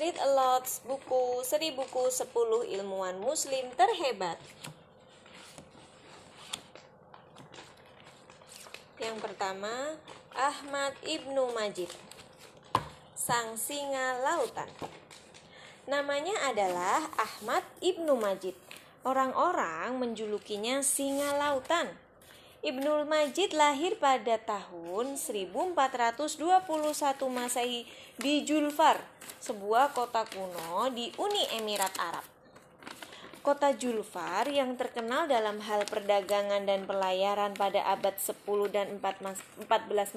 Read a lot buku seri buku 10 ilmuwan muslim terhebat. Yang pertama, Ahmad Ibnu Majid. Sang Singa Lautan. Namanya adalah Ahmad Ibnu Majid. Orang-orang menjulukinya Singa Lautan Ibnul Majid lahir pada tahun 1421 Masehi di Julfar, sebuah kota kuno di Uni Emirat Arab. Kota Julfar yang terkenal dalam hal perdagangan dan pelayaran pada abad 10 dan 14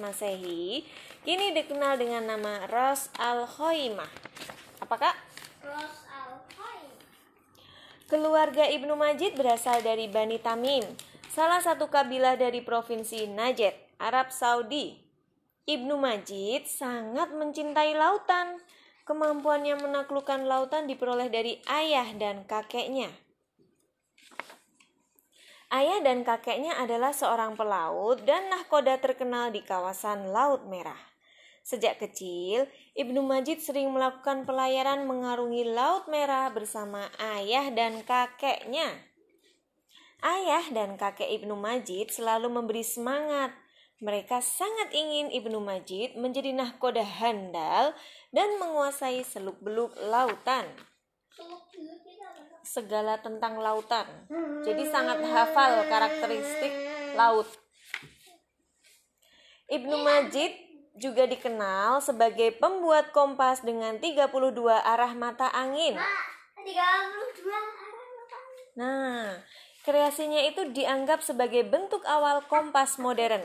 Masehi, kini dikenal dengan nama Ras Al-Khoimah. Apakah? Ras Al-Khoimah. Keluarga Ibnu Majid berasal dari Bani Tamim, salah satu kabilah dari provinsi Najd, Arab Saudi. Ibnu Majid sangat mencintai lautan. Kemampuannya menaklukkan lautan diperoleh dari ayah dan kakeknya. Ayah dan kakeknya adalah seorang pelaut dan nahkoda terkenal di kawasan Laut Merah. Sejak kecil, Ibnu Majid sering melakukan pelayaran mengarungi Laut Merah bersama ayah dan kakeknya. Ayah dan kakek Ibnu Majid selalu memberi semangat. Mereka sangat ingin Ibnu Majid menjadi nahkoda handal dan menguasai seluk-beluk lautan. Segala tentang lautan. Jadi sangat hafal karakteristik laut. Ibnu Majid juga dikenal sebagai pembuat kompas dengan 32 arah mata angin. 32 arah mata angin. Nah, Kreasinya itu dianggap sebagai bentuk awal kompas modern.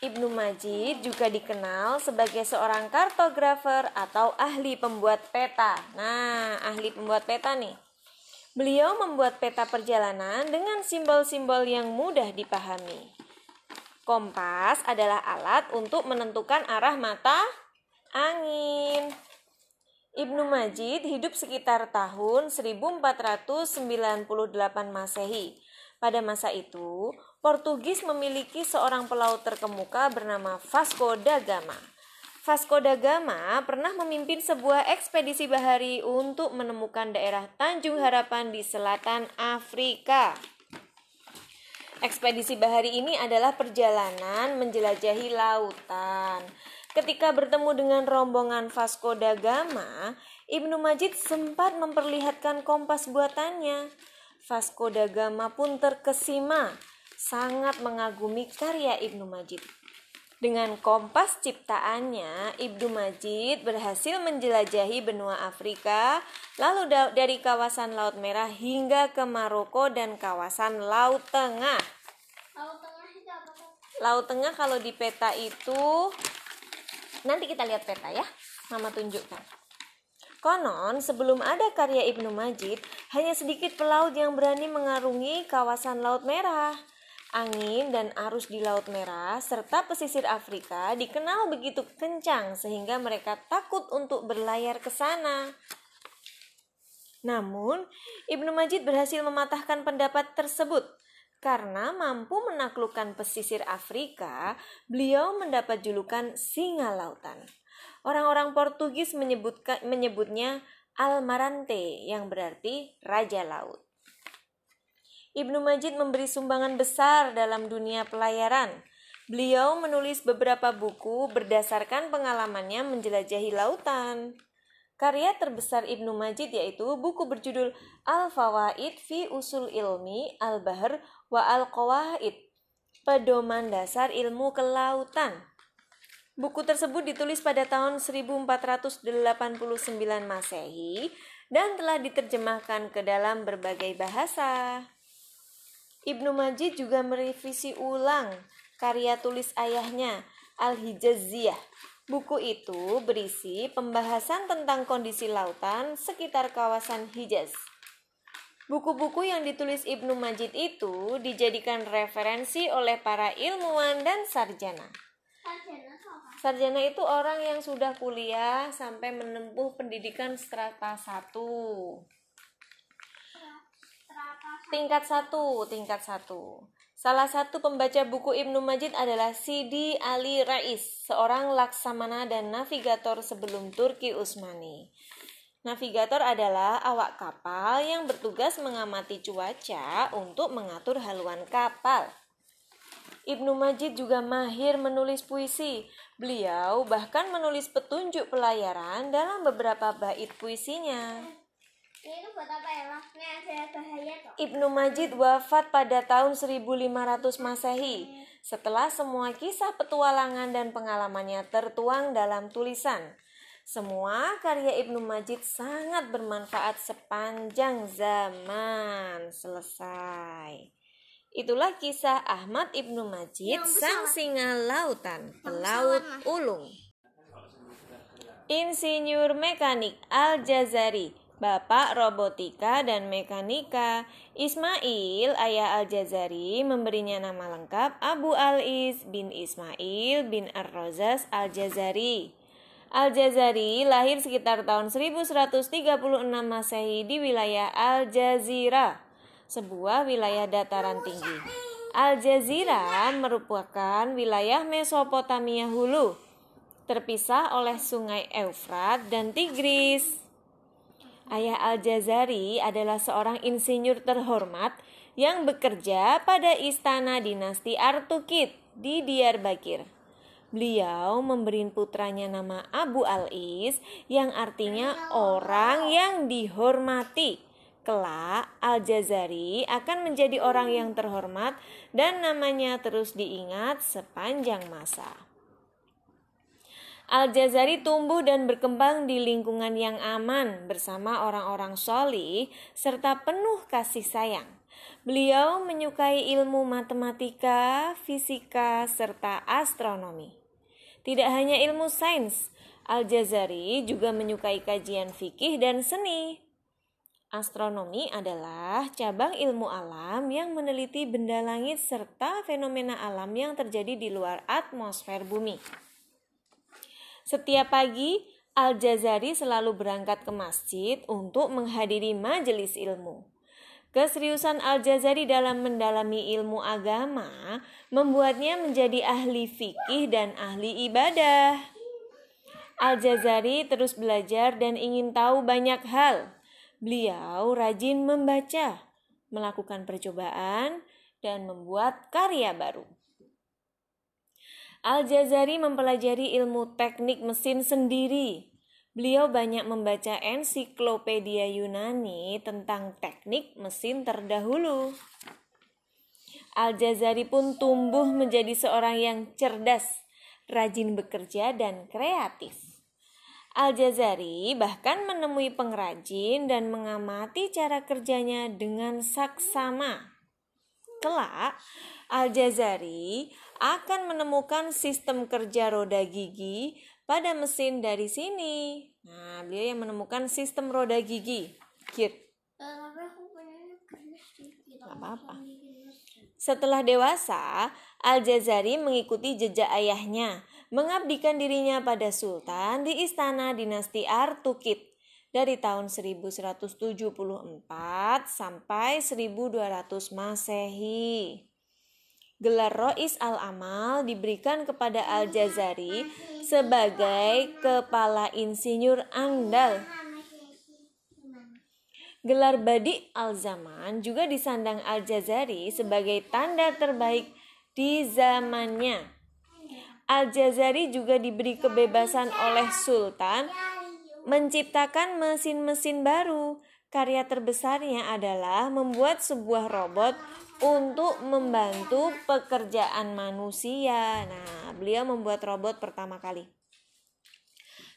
Ibnu Majid juga dikenal sebagai seorang kartografer atau ahli pembuat peta. Nah, ahli pembuat peta nih. Beliau membuat peta perjalanan dengan simbol-simbol yang mudah dipahami. Kompas adalah alat untuk menentukan arah mata angin. Ibnu Majid hidup sekitar tahun 1498 Masehi. Pada masa itu, Portugis memiliki seorang pelaut terkemuka bernama Vasco da Gama. Vasco da Gama pernah memimpin sebuah ekspedisi bahari untuk menemukan daerah Tanjung Harapan di selatan Afrika. Ekspedisi bahari ini adalah perjalanan menjelajahi lautan. Ketika bertemu dengan rombongan Vasco da Gama, Ibnu Majid sempat memperlihatkan kompas buatannya. Vasco da Gama pun terkesima, sangat mengagumi karya Ibnu Majid. Dengan kompas ciptaannya, Ibnu Majid berhasil menjelajahi benua Afrika, lalu dari kawasan Laut Merah hingga ke Maroko dan kawasan Laut Tengah. Laut Tengah itu apa? Laut Tengah kalau di peta itu Nanti kita lihat peta ya. Mama tunjukkan. Konon, sebelum ada karya Ibnu Majid, hanya sedikit pelaut yang berani mengarungi kawasan Laut Merah. Angin dan arus di Laut Merah serta pesisir Afrika dikenal begitu kencang sehingga mereka takut untuk berlayar ke sana. Namun, Ibnu Majid berhasil mematahkan pendapat tersebut karena mampu menaklukkan pesisir Afrika, beliau mendapat julukan singa lautan. Orang-orang Portugis menyebutnya Almarante yang berarti raja laut. Ibnu Majid memberi sumbangan besar dalam dunia pelayaran. Beliau menulis beberapa buku berdasarkan pengalamannya menjelajahi lautan. Karya terbesar Ibnu Majid yaitu buku berjudul Al-Fawaid fi Usul Ilmi Al-Bahr wa Al-Qawaid, pedoman dasar ilmu kelautan. Buku tersebut ditulis pada tahun 1489 Masehi dan telah diterjemahkan ke dalam berbagai bahasa. Ibnu Majid juga merevisi ulang karya tulis ayahnya Al-Hijaziyah Buku itu berisi pembahasan tentang kondisi lautan sekitar kawasan Hijaz. Buku-buku yang ditulis Ibnu Majid itu dijadikan referensi oleh para ilmuwan dan sarjana. Sarjana itu orang yang sudah kuliah sampai menempuh pendidikan strata 1. Tingkat 1, tingkat 1. Salah satu pembaca buku Ibnu Majid adalah Sidi Ali Rais, seorang laksamana dan navigator sebelum Turki Utsmani. Navigator adalah awak kapal yang bertugas mengamati cuaca untuk mengatur haluan kapal. Ibnu Majid juga mahir menulis puisi. Beliau bahkan menulis petunjuk pelayaran dalam beberapa bait puisinya. Ya? Kok. Ibnu Majid wafat pada tahun 1500 Masehi setelah semua kisah petualangan dan pengalamannya tertuang dalam tulisan. Semua karya Ibnu Majid sangat bermanfaat sepanjang zaman. Selesai. Itulah kisah Ahmad Ibnu Majid, Yang sang singa lautan, pelaut ulung. Insinyur Mekanik Al-Jazari, Bapak Robotika dan Mekanika. Ismail, ayah Al-Jazari, memberinya nama lengkap Abu Al-Is bin Ismail bin Ar-Rozas Al-Jazari. Al-Jazari lahir sekitar tahun 1136 Masehi di wilayah Al-Jazira, sebuah wilayah dataran tinggi. Al-Jazira merupakan wilayah Mesopotamia hulu, terpisah oleh sungai Eufrat dan Tigris. Ayah Al-Jazari adalah seorang insinyur terhormat yang bekerja pada istana dinasti Artukid di Diyarbakir. Beliau memberi putranya nama Abu Al-Is yang artinya orang yang dihormati. Kelak Al-Jazari akan menjadi orang yang terhormat dan namanya terus diingat sepanjang masa. Al-Jazari tumbuh dan berkembang di lingkungan yang aman bersama orang-orang solih serta penuh kasih sayang. Beliau menyukai ilmu matematika, fisika, serta astronomi. Tidak hanya ilmu sains, Al-Jazari juga menyukai kajian fikih dan seni. Astronomi adalah cabang ilmu alam yang meneliti benda langit serta fenomena alam yang terjadi di luar atmosfer bumi. Setiap pagi, Al-Jazari selalu berangkat ke masjid untuk menghadiri majelis ilmu. Keseriusan Al-Jazari dalam mendalami ilmu agama membuatnya menjadi ahli fikih dan ahli ibadah. Al-Jazari terus belajar dan ingin tahu banyak hal. Beliau rajin membaca, melakukan percobaan, dan membuat karya baru. Al-Jazari mempelajari ilmu teknik mesin sendiri. Beliau banyak membaca ensiklopedia Yunani tentang teknik mesin terdahulu. Al-Jazari pun tumbuh menjadi seorang yang cerdas, rajin bekerja, dan kreatif. Al-Jazari bahkan menemui pengrajin dan mengamati cara kerjanya dengan saksama. Kelak, Al-Jazari akan menemukan sistem kerja roda gigi pada mesin dari sini. Nah, beliau yang menemukan sistem roda gigi. Kit. Apa-apa. Setelah dewasa, Al-Jazari mengikuti jejak ayahnya, mengabdikan dirinya pada sultan di istana dinasti Artukid dari tahun 1174 sampai 1200 Masehi. Gelar Rois Al-Amal diberikan kepada Al-Jazari sebagai kepala insinyur andal. Gelar Badi Al-Zaman juga disandang Al-Jazari sebagai tanda terbaik di zamannya. Al-Jazari juga diberi kebebasan oleh Sultan menciptakan mesin-mesin baru. Karya terbesarnya adalah membuat sebuah robot untuk membantu pekerjaan manusia. Nah, beliau membuat robot pertama kali.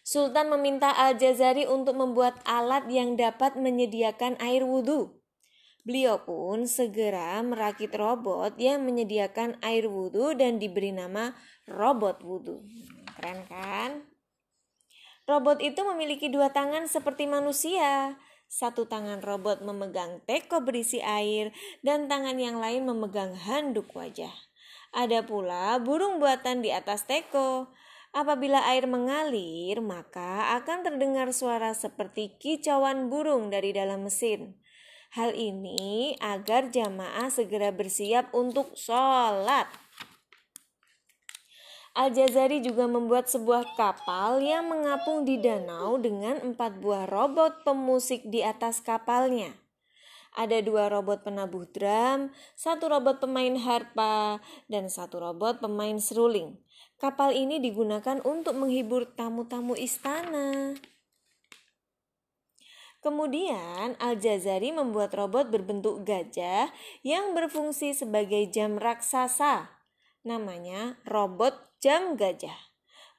Sultan meminta Al-Jazari untuk membuat alat yang dapat menyediakan air wudhu. Beliau pun segera merakit robot yang menyediakan air wudhu dan diberi nama robot wudhu. Keren kan? Robot itu memiliki dua tangan seperti manusia. Satu tangan robot memegang teko berisi air dan tangan yang lain memegang handuk wajah. Ada pula burung buatan di atas teko. Apabila air mengalir, maka akan terdengar suara seperti kicauan burung dari dalam mesin. Hal ini agar jamaah segera bersiap untuk sholat. Al-Jazari juga membuat sebuah kapal yang mengapung di danau dengan empat buah robot pemusik di atas kapalnya. Ada dua robot penabuh drum, satu robot pemain harpa, dan satu robot pemain seruling. Kapal ini digunakan untuk menghibur tamu-tamu istana. Kemudian Al-Jazari membuat robot berbentuk gajah yang berfungsi sebagai jam raksasa. Namanya robot jam gajah.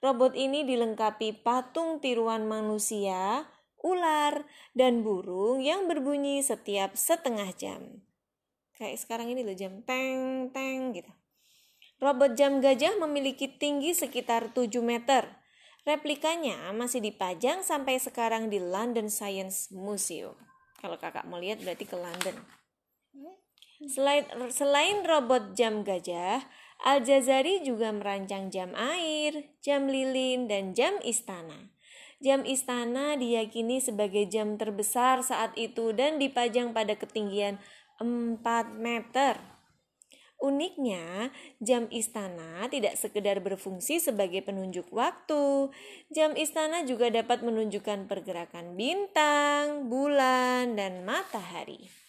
Robot ini dilengkapi patung tiruan manusia, ular, dan burung yang berbunyi setiap setengah jam. Kayak sekarang ini loh jam teng teng gitu. Robot jam gajah memiliki tinggi sekitar 7 meter Replikanya masih dipajang sampai sekarang di London Science Museum. Kalau kakak mau lihat berarti ke London. Selain, selain robot jam gajah, Al-Jazari juga merancang jam air, jam lilin, dan jam istana. Jam istana diyakini sebagai jam terbesar saat itu dan dipajang pada ketinggian 4 meter. Uniknya, jam istana tidak sekedar berfungsi sebagai penunjuk waktu. Jam istana juga dapat menunjukkan pergerakan bintang, bulan, dan matahari.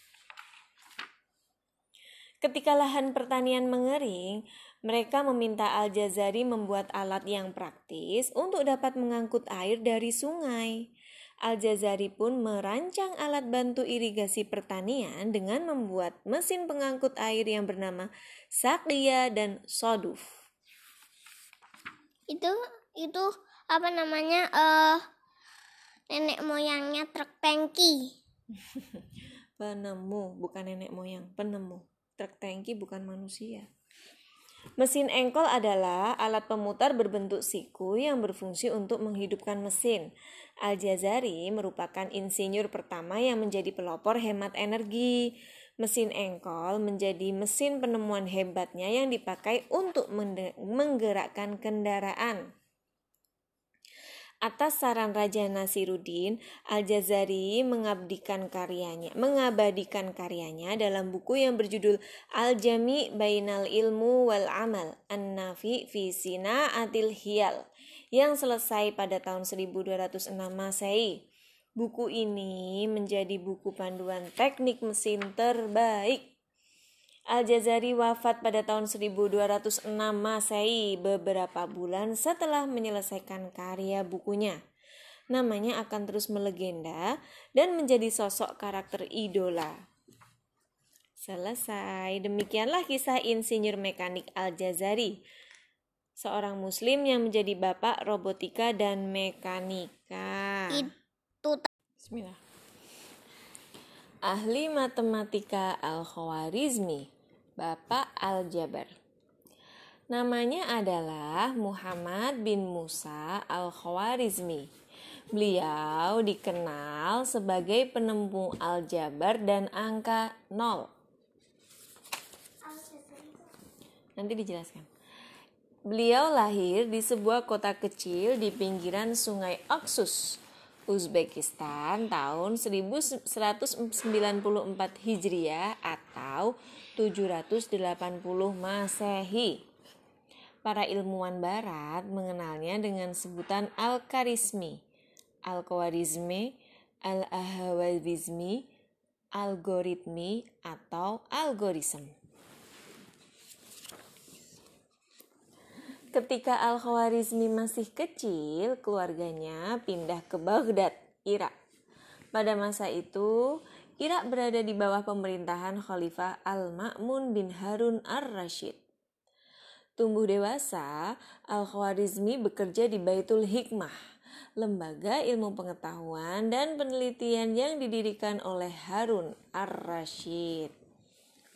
Ketika lahan pertanian mengering, mereka meminta Al-Jazari membuat alat yang praktis untuk dapat mengangkut air dari sungai. Al-Jazari pun merancang alat bantu irigasi pertanian dengan membuat mesin pengangkut air yang bernama Saklia dan Soduf. Itu itu apa namanya? uh, nenek moyangnya truk tangki. penemu, bukan nenek moyang, penemu. Truk tangki bukan manusia. Mesin engkol adalah alat pemutar berbentuk siku yang berfungsi untuk menghidupkan mesin. Al-Jazari merupakan insinyur pertama yang menjadi pelopor hemat energi. Mesin engkol menjadi mesin penemuan hebatnya yang dipakai untuk menggerakkan kendaraan. Atas saran Raja Nasiruddin, Al-Jazari mengabdikan karyanya, mengabadikan karyanya dalam buku yang berjudul Al-Jami Bainal Ilmu wal Amal An-Nafi fi Atil Hiyal yang selesai pada tahun 1206 Masehi. Buku ini menjadi buku panduan teknik mesin terbaik Al-Jazari wafat pada tahun 1206 Masehi beberapa bulan setelah menyelesaikan karya bukunya. Namanya akan terus melegenda dan menjadi sosok karakter idola. Selesai. Demikianlah kisah insinyur mekanik Al-Jazari. Seorang muslim yang menjadi bapak robotika dan mekanika. Itu Bismillah ahli matematika Al-Khwarizmi, Bapak Al-Jabar. Namanya adalah Muhammad bin Musa Al-Khwarizmi. Beliau dikenal sebagai penemu aljabar dan angka nol. Nanti dijelaskan. Beliau lahir di sebuah kota kecil di pinggiran sungai Oksus, Uzbekistan tahun 1194 Hijriah atau 780 Masehi. Para ilmuwan barat mengenalnya dengan sebutan Al-Karismi, Al-Kawarizmi, Al-Ahawazmi, algoritmi atau algoritm. Ketika Al-Khawarizmi masih kecil, keluarganya pindah ke Baghdad, Irak. Pada masa itu, Irak berada di bawah pemerintahan Khalifah Al-Ma'mun bin Harun ar-Rashid. Tumbuh dewasa, Al-Khawarizmi bekerja di Baitul Hikmah, lembaga ilmu pengetahuan dan penelitian yang didirikan oleh Harun ar-Rashid.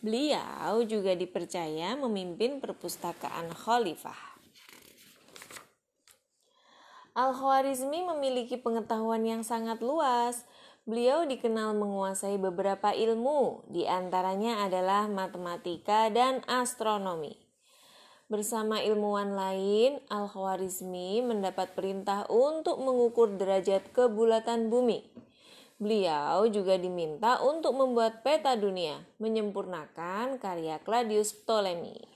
Beliau juga dipercaya memimpin perpustakaan khalifah. Al-Khwarizmi memiliki pengetahuan yang sangat luas. Beliau dikenal menguasai beberapa ilmu, di antaranya adalah matematika dan astronomi. Bersama ilmuwan lain, Al-Khwarizmi mendapat perintah untuk mengukur derajat kebulatan bumi. Beliau juga diminta untuk membuat peta dunia, menyempurnakan karya Claudius Ptolemy.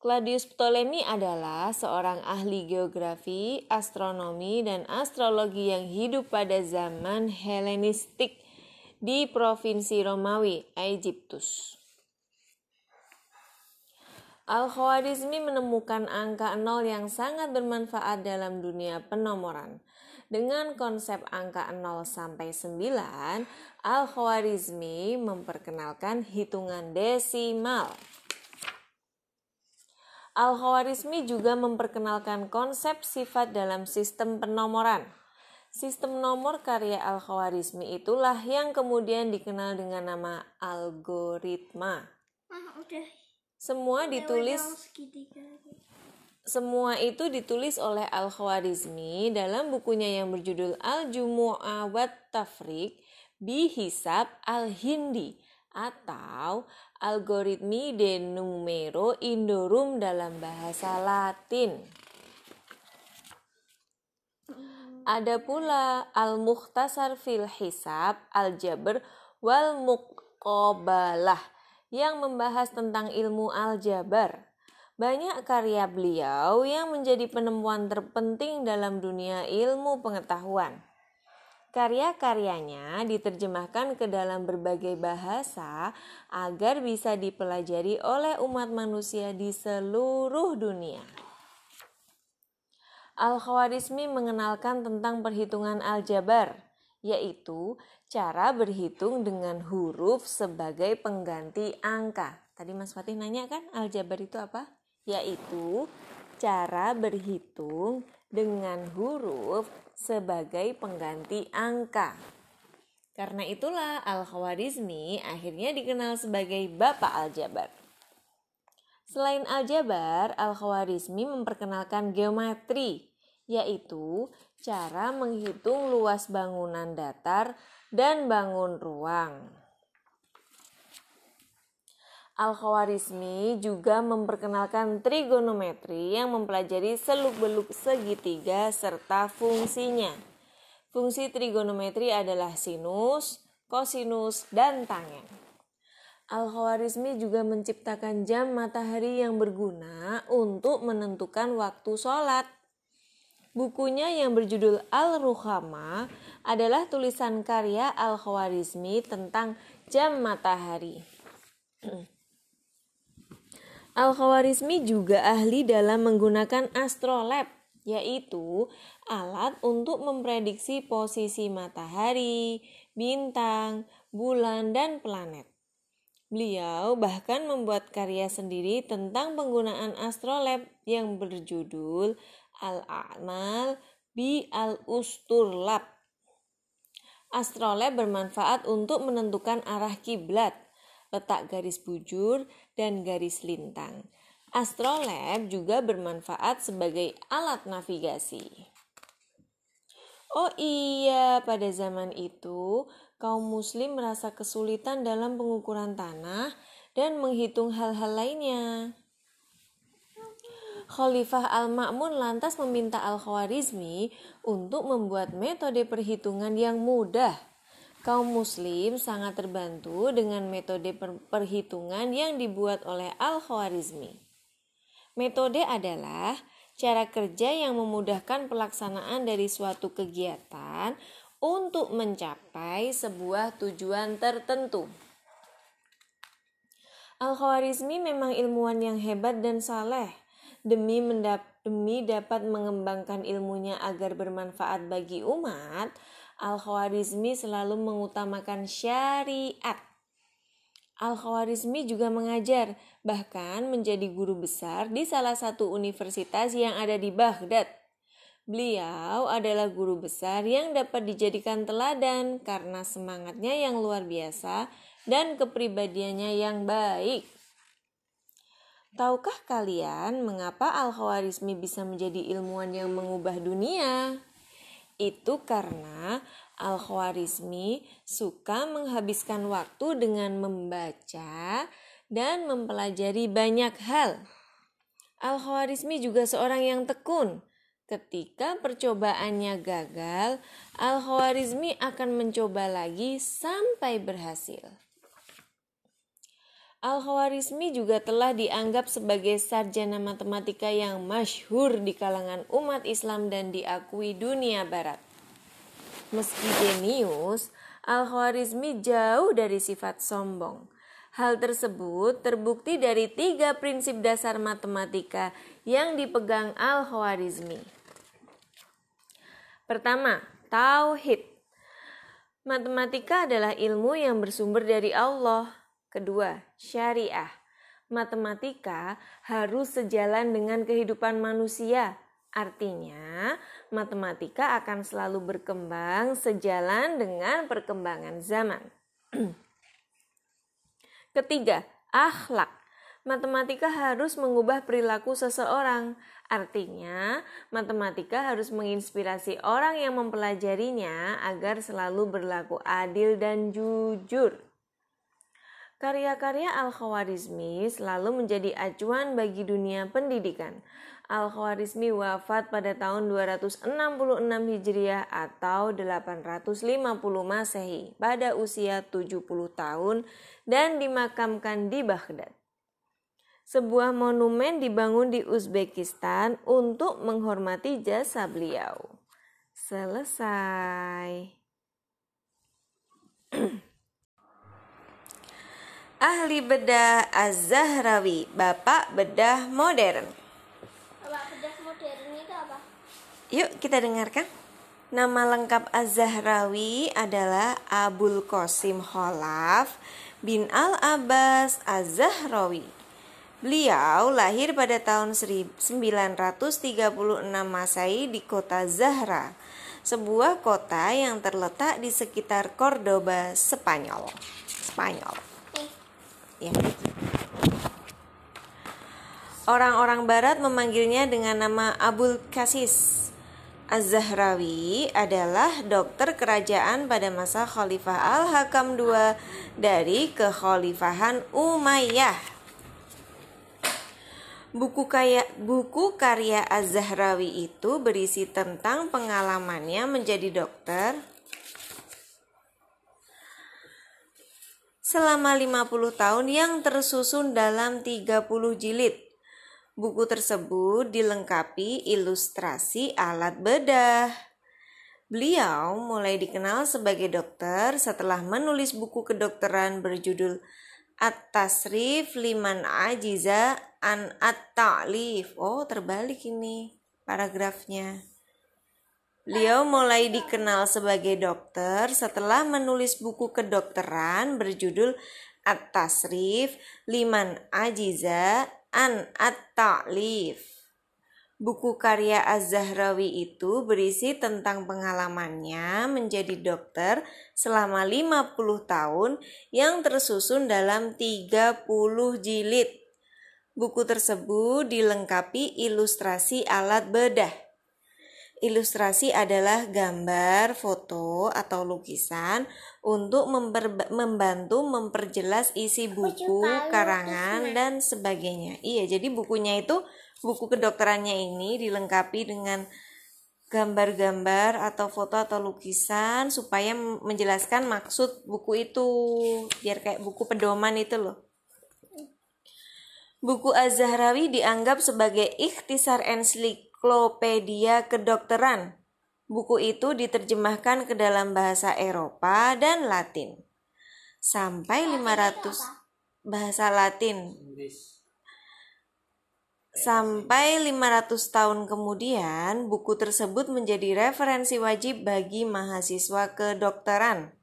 Claudius Ptolemy adalah seorang ahli geografi, astronomi, dan astrologi yang hidup pada zaman Helenistik di provinsi Romawi, Egyptus. Al-Khwarizmi menemukan angka nol yang sangat bermanfaat dalam dunia penomoran. Dengan konsep angka 0 sampai 9, Al-Khwarizmi memperkenalkan hitungan desimal. Al-Khwarizmi juga memperkenalkan konsep sifat dalam sistem penomoran. Sistem nomor karya Al-Khwarizmi itulah yang kemudian dikenal dengan nama algoritma. Ah, udah. Semua ditulis semua itu ditulis oleh Al-Khwarizmi dalam bukunya yang berjudul Al-Jumu'ah wa Tafriq bi Hisab Al-Hindi atau Algoritmi de Numero Indorum dalam bahasa Latin. Ada pula Al-Mukhtasar fil Hisab Al-Jabr wal Muqabalah yang membahas tentang ilmu aljabar. Banyak karya beliau yang menjadi penemuan terpenting dalam dunia ilmu pengetahuan. Karya-karyanya diterjemahkan ke dalam berbagai bahasa agar bisa dipelajari oleh umat manusia di seluruh dunia. Al-Khwarizmi mengenalkan tentang perhitungan aljabar, yaitu cara berhitung dengan huruf sebagai pengganti angka. Tadi Mas Fatih nanya kan aljabar itu apa? yaitu cara berhitung dengan huruf sebagai pengganti angka. Karena itulah Al-Khwarizmi akhirnya dikenal sebagai Bapak Aljabar. Selain aljabar, Al-Khwarizmi memperkenalkan geometri, yaitu cara menghitung luas bangunan datar dan bangun ruang. Al-Khwarizmi juga memperkenalkan trigonometri yang mempelajari seluk-beluk segitiga serta fungsinya. Fungsi trigonometri adalah sinus, kosinus, dan tangen. Al-Khwarizmi juga menciptakan jam matahari yang berguna untuk menentukan waktu sholat. Bukunya yang berjudul Al-Ruhama adalah tulisan karya Al-Khwarizmi tentang jam matahari. Al-Khawarizmi juga ahli dalam menggunakan astrolab, yaitu alat untuk memprediksi posisi matahari, bintang, bulan, dan planet. Beliau bahkan membuat karya sendiri tentang penggunaan astrolab yang berjudul Al-A'mal bi Al-Usturlab. Astrolab bermanfaat untuk menentukan arah kiblat, letak garis bujur, dan garis lintang. Astrolab juga bermanfaat sebagai alat navigasi. Oh iya, pada zaman itu kaum muslim merasa kesulitan dalam pengukuran tanah dan menghitung hal-hal lainnya. Khalifah Al-Ma'mun lantas meminta Al-Khwarizmi untuk membuat metode perhitungan yang mudah kaum muslim sangat terbantu dengan metode per perhitungan yang dibuat oleh Al-Khwarizmi. Metode adalah cara kerja yang memudahkan pelaksanaan dari suatu kegiatan untuk mencapai sebuah tujuan tertentu. Al-Khwarizmi memang ilmuwan yang hebat dan saleh. Demi, demi dapat mengembangkan ilmunya agar bermanfaat bagi umat, Al-Khawarizmi selalu mengutamakan syariat. Al-Khawarizmi juga mengajar, bahkan menjadi guru besar di salah satu universitas yang ada di Baghdad. Beliau adalah guru besar yang dapat dijadikan teladan karena semangatnya yang luar biasa dan kepribadiannya yang baik. Tahukah kalian mengapa Al-Khawarizmi bisa menjadi ilmuwan yang mengubah dunia? Itu karena Al-Khwarizmi suka menghabiskan waktu dengan membaca dan mempelajari banyak hal. Al-Khwarizmi juga seorang yang tekun. Ketika percobaannya gagal, Al-Khwarizmi akan mencoba lagi sampai berhasil. Al-Khwarizmi juga telah dianggap sebagai sarjana matematika yang masyhur di kalangan umat Islam dan diakui dunia barat. Meski jenius, Al-Khwarizmi jauh dari sifat sombong. Hal tersebut terbukti dari tiga prinsip dasar matematika yang dipegang Al-Khwarizmi. Pertama, tauhid. Matematika adalah ilmu yang bersumber dari Allah. Kedua, syariah. Matematika harus sejalan dengan kehidupan manusia. Artinya, matematika akan selalu berkembang sejalan dengan perkembangan zaman. Ketiga, akhlak. Matematika harus mengubah perilaku seseorang. Artinya, matematika harus menginspirasi orang yang mempelajarinya agar selalu berlaku adil dan jujur. Karya-karya Al-Khawarizmi selalu menjadi acuan bagi dunia pendidikan. Al-Khawarizmi wafat pada tahun 266 Hijriah atau 850 Masehi pada usia 70 tahun dan dimakamkan di Baghdad sebuah monumen dibangun di Uzbekistan untuk menghormati jasa beliau. Selesai. Ahli bedah Az-Zahrawi, Bapak bedah modern. Bapak bedah modern itu apa? Yuk kita dengarkan. Nama lengkap Az-Zahrawi adalah Abul Qasim Kholaf bin Al-Abbas Az-Zahrawi. Beliau lahir pada tahun 936 Masehi di kota Zahra, sebuah kota yang terletak di sekitar Cordoba, Spanyol. Spanyol. Ya. Orang-orang barat memanggilnya dengan nama Abul Qasis. Az-Zahrawi adalah dokter kerajaan pada masa Khalifah Al-Hakam II dari kekhalifahan Umayyah. Buku kaya buku karya Az-Zahrawi itu berisi tentang pengalamannya menjadi dokter selama 50 tahun yang tersusun dalam 30 jilid. Buku tersebut dilengkapi ilustrasi alat bedah. Beliau mulai dikenal sebagai dokter setelah menulis buku kedokteran berjudul At-Tasrif Liman Ajiza an at-ta'lif. Oh, terbalik ini paragrafnya. Beliau mulai dikenal sebagai dokter setelah menulis buku kedokteran berjudul At-Tasrif Liman Ajiza an At-Ta'lif. Buku karya Az-Zahrawi itu berisi tentang pengalamannya menjadi dokter selama 50 tahun yang tersusun dalam 30 jilid. Buku tersebut dilengkapi ilustrasi alat bedah. Ilustrasi adalah gambar, foto, atau lukisan untuk membantu memperjelas isi buku, karangan, dan sebagainya. Iya, jadi bukunya itu buku kedokterannya ini dilengkapi dengan gambar-gambar atau foto atau lukisan supaya menjelaskan maksud buku itu biar kayak buku pedoman itu loh. Buku Az-Zahrawi dianggap sebagai ikhtisar ensiklopedia kedokteran. Buku itu diterjemahkan ke dalam bahasa Eropa dan Latin. Sampai 500 bahasa Latin. Sampai 500 tahun kemudian, buku tersebut menjadi referensi wajib bagi mahasiswa kedokteran.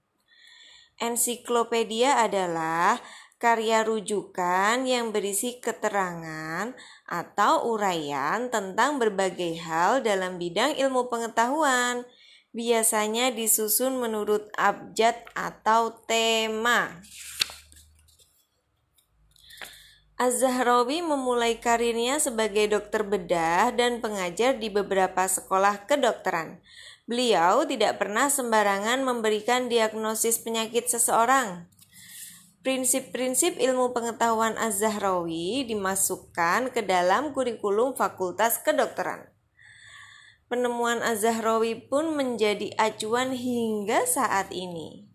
Ensiklopedia adalah karya rujukan yang berisi keterangan atau uraian tentang berbagai hal dalam bidang ilmu pengetahuan. Biasanya disusun menurut abjad atau tema. Az-Zahrawi memulai karirnya sebagai dokter bedah dan pengajar di beberapa sekolah kedokteran. Beliau tidak pernah sembarangan memberikan diagnosis penyakit seseorang. Prinsip-prinsip ilmu pengetahuan Az-Zahrawi dimasukkan ke dalam kurikulum Fakultas Kedokteran. Penemuan Az-Zahrawi pun menjadi acuan hingga saat ini.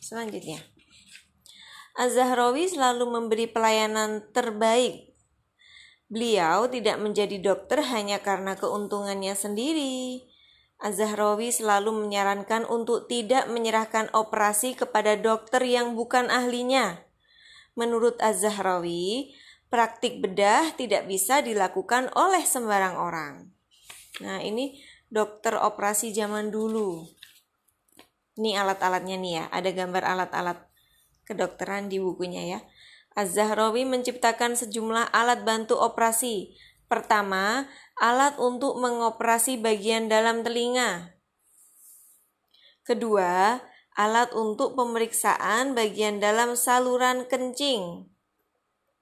Selanjutnya, Az-Zahrawi selalu memberi pelayanan terbaik. Beliau tidak menjadi dokter hanya karena keuntungannya sendiri. Az-Zahrawi selalu menyarankan untuk tidak menyerahkan operasi kepada dokter yang bukan ahlinya. Menurut Az-Zahrawi, praktik bedah tidak bisa dilakukan oleh sembarang orang. Nah, ini dokter operasi zaman dulu. Ini alat-alatnya nih ya, ada gambar alat-alat kedokteran di bukunya ya. Az-Zahrawi menciptakan sejumlah alat bantu operasi. Pertama, alat untuk mengoperasi bagian dalam telinga. Kedua, alat untuk pemeriksaan bagian dalam saluran kencing.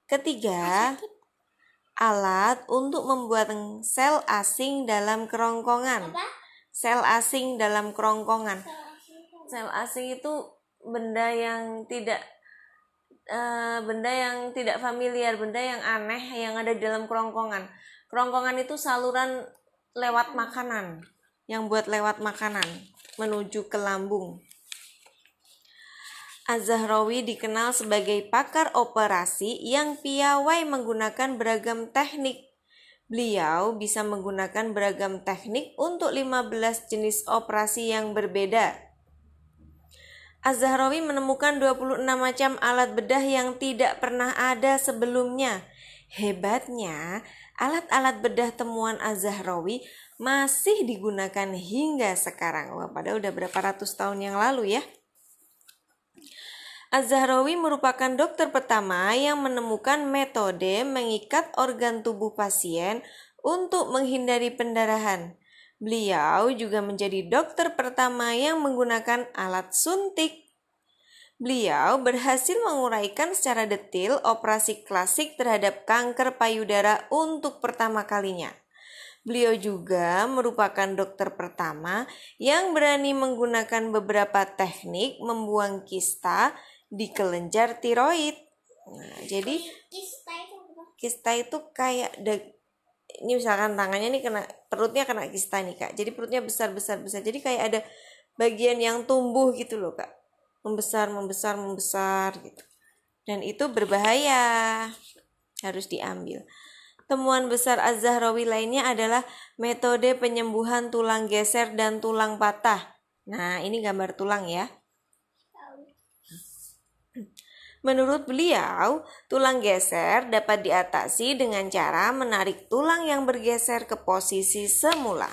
Ketiga, alat untuk membuat sel asing dalam kerongkongan. Sel asing dalam kerongkongan. Sel asing itu benda yang tidak uh, benda yang tidak familiar, benda yang aneh yang ada di dalam kerongkongan. Kerongkongan itu saluran lewat makanan, yang buat lewat makanan menuju ke lambung. Az-Zahrawi dikenal sebagai pakar operasi yang piawai menggunakan beragam teknik. Beliau bisa menggunakan beragam teknik untuk 15 jenis operasi yang berbeda. Az-Zahrawi menemukan 26 macam alat bedah yang tidak pernah ada sebelumnya. Hebatnya, alat-alat bedah temuan Az-Zahrawi masih digunakan hingga sekarang. Wah, pada udah berapa ratus tahun yang lalu ya. Az-Zahrawi merupakan dokter pertama yang menemukan metode mengikat organ tubuh pasien untuk menghindari pendarahan. Beliau juga menjadi dokter pertama yang menggunakan alat suntik. Beliau berhasil menguraikan secara detail operasi klasik terhadap kanker payudara untuk pertama kalinya. Beliau juga merupakan dokter pertama yang berani menggunakan beberapa teknik membuang kista di kelenjar tiroid. Nah, jadi kista itu kayak ini misalkan tangannya nih kena perutnya kena kista nih kak. Jadi perutnya besar besar besar. Jadi kayak ada bagian yang tumbuh gitu loh kak membesar membesar membesar gitu dan itu berbahaya harus diambil Temuan besar Az-Zahrawi lainnya adalah metode penyembuhan tulang geser dan tulang patah. Nah, ini gambar tulang ya. Menurut beliau, tulang geser dapat diatasi dengan cara menarik tulang yang bergeser ke posisi semula.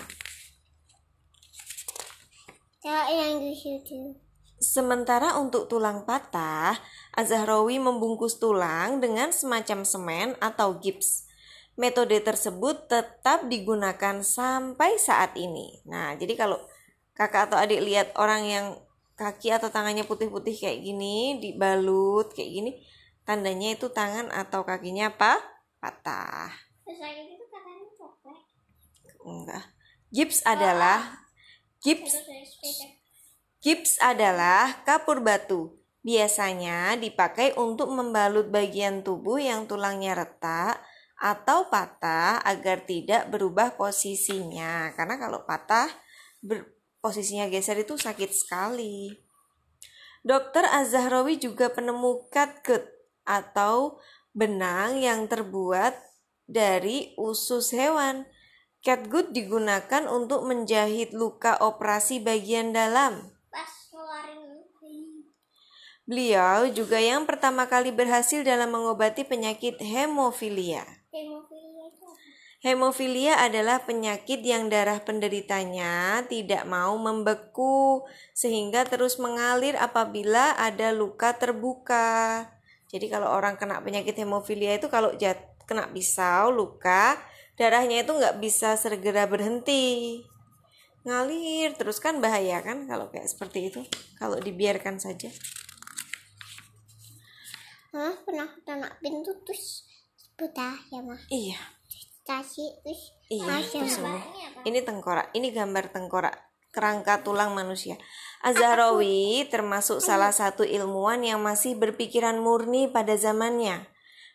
yang di situ. Sementara untuk tulang patah, Azahrawi membungkus tulang dengan semacam semen atau gips. Metode tersebut tetap digunakan sampai saat ini. Nah, jadi kalau kakak atau adik lihat orang yang kaki atau tangannya putih-putih kayak gini, dibalut kayak gini, tandanya itu tangan atau kakinya apa? Patah. Enggak. Gips adalah gips Gips adalah kapur batu. Biasanya dipakai untuk membalut bagian tubuh yang tulangnya retak atau patah agar tidak berubah posisinya. Karena kalau patah, posisinya geser itu sakit sekali. Dokter Az-Zahrawi juga penemu catgut atau benang yang terbuat dari usus hewan. Catgut digunakan untuk menjahit luka operasi bagian dalam. Beliau juga yang pertama kali berhasil dalam mengobati penyakit hemofilia. Hemofilia adalah penyakit yang darah penderitanya tidak mau membeku sehingga terus mengalir apabila ada luka terbuka. Jadi kalau orang kena penyakit hemofilia itu kalau jat, kena pisau luka darahnya itu nggak bisa segera berhenti ngalir terus kan bahaya kan kalau kayak seperti itu kalau dibiarkan saja Hah, pernah kena pintu terus buta ya mah iya. Kasih terus iya terus ini tengkorak ini gambar tengkorak kerangka tulang manusia. Azharawi termasuk salah satu ilmuwan yang masih berpikiran murni pada zamannya.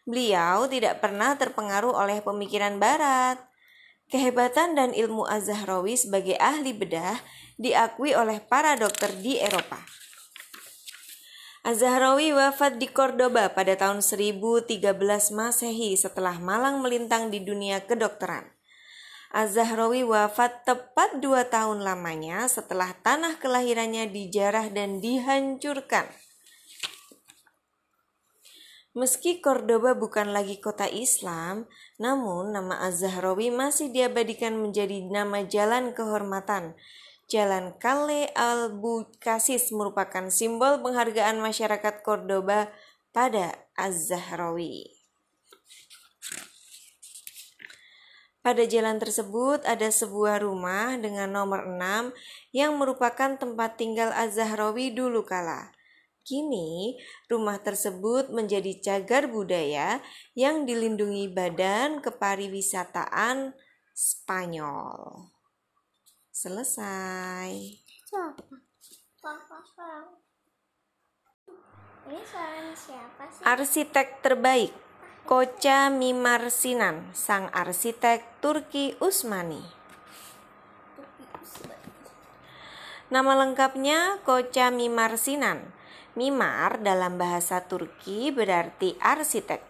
Beliau tidak pernah terpengaruh oleh pemikiran barat. Kehebatan dan ilmu Az-Zahrawi sebagai ahli bedah diakui oleh para dokter di Eropa. Az-Zahrawi wafat di Cordoba pada tahun 1013 Masehi setelah malang melintang di dunia kedokteran. Az-Zahrawi wafat tepat dua tahun lamanya setelah tanah kelahirannya dijarah dan dihancurkan. Meski Cordoba bukan lagi kota Islam, namun nama Az-Zahrawi masih diabadikan menjadi nama jalan kehormatan. Jalan Kale al-Bukasis merupakan simbol penghargaan masyarakat Cordoba pada Az-Zahrawi. Pada jalan tersebut ada sebuah rumah dengan nomor 6 yang merupakan tempat tinggal Az-Zahrawi dulu kala. Kini, rumah tersebut menjadi cagar budaya yang dilindungi Badan Kepariwisataan Spanyol. Selesai. Ini suaranya siapa sih? Arsitek terbaik Koca Mimar Sinan, sang arsitek Turki Usmani. Nama lengkapnya Koca Mimar Sinan Mimar dalam bahasa Turki berarti arsitek.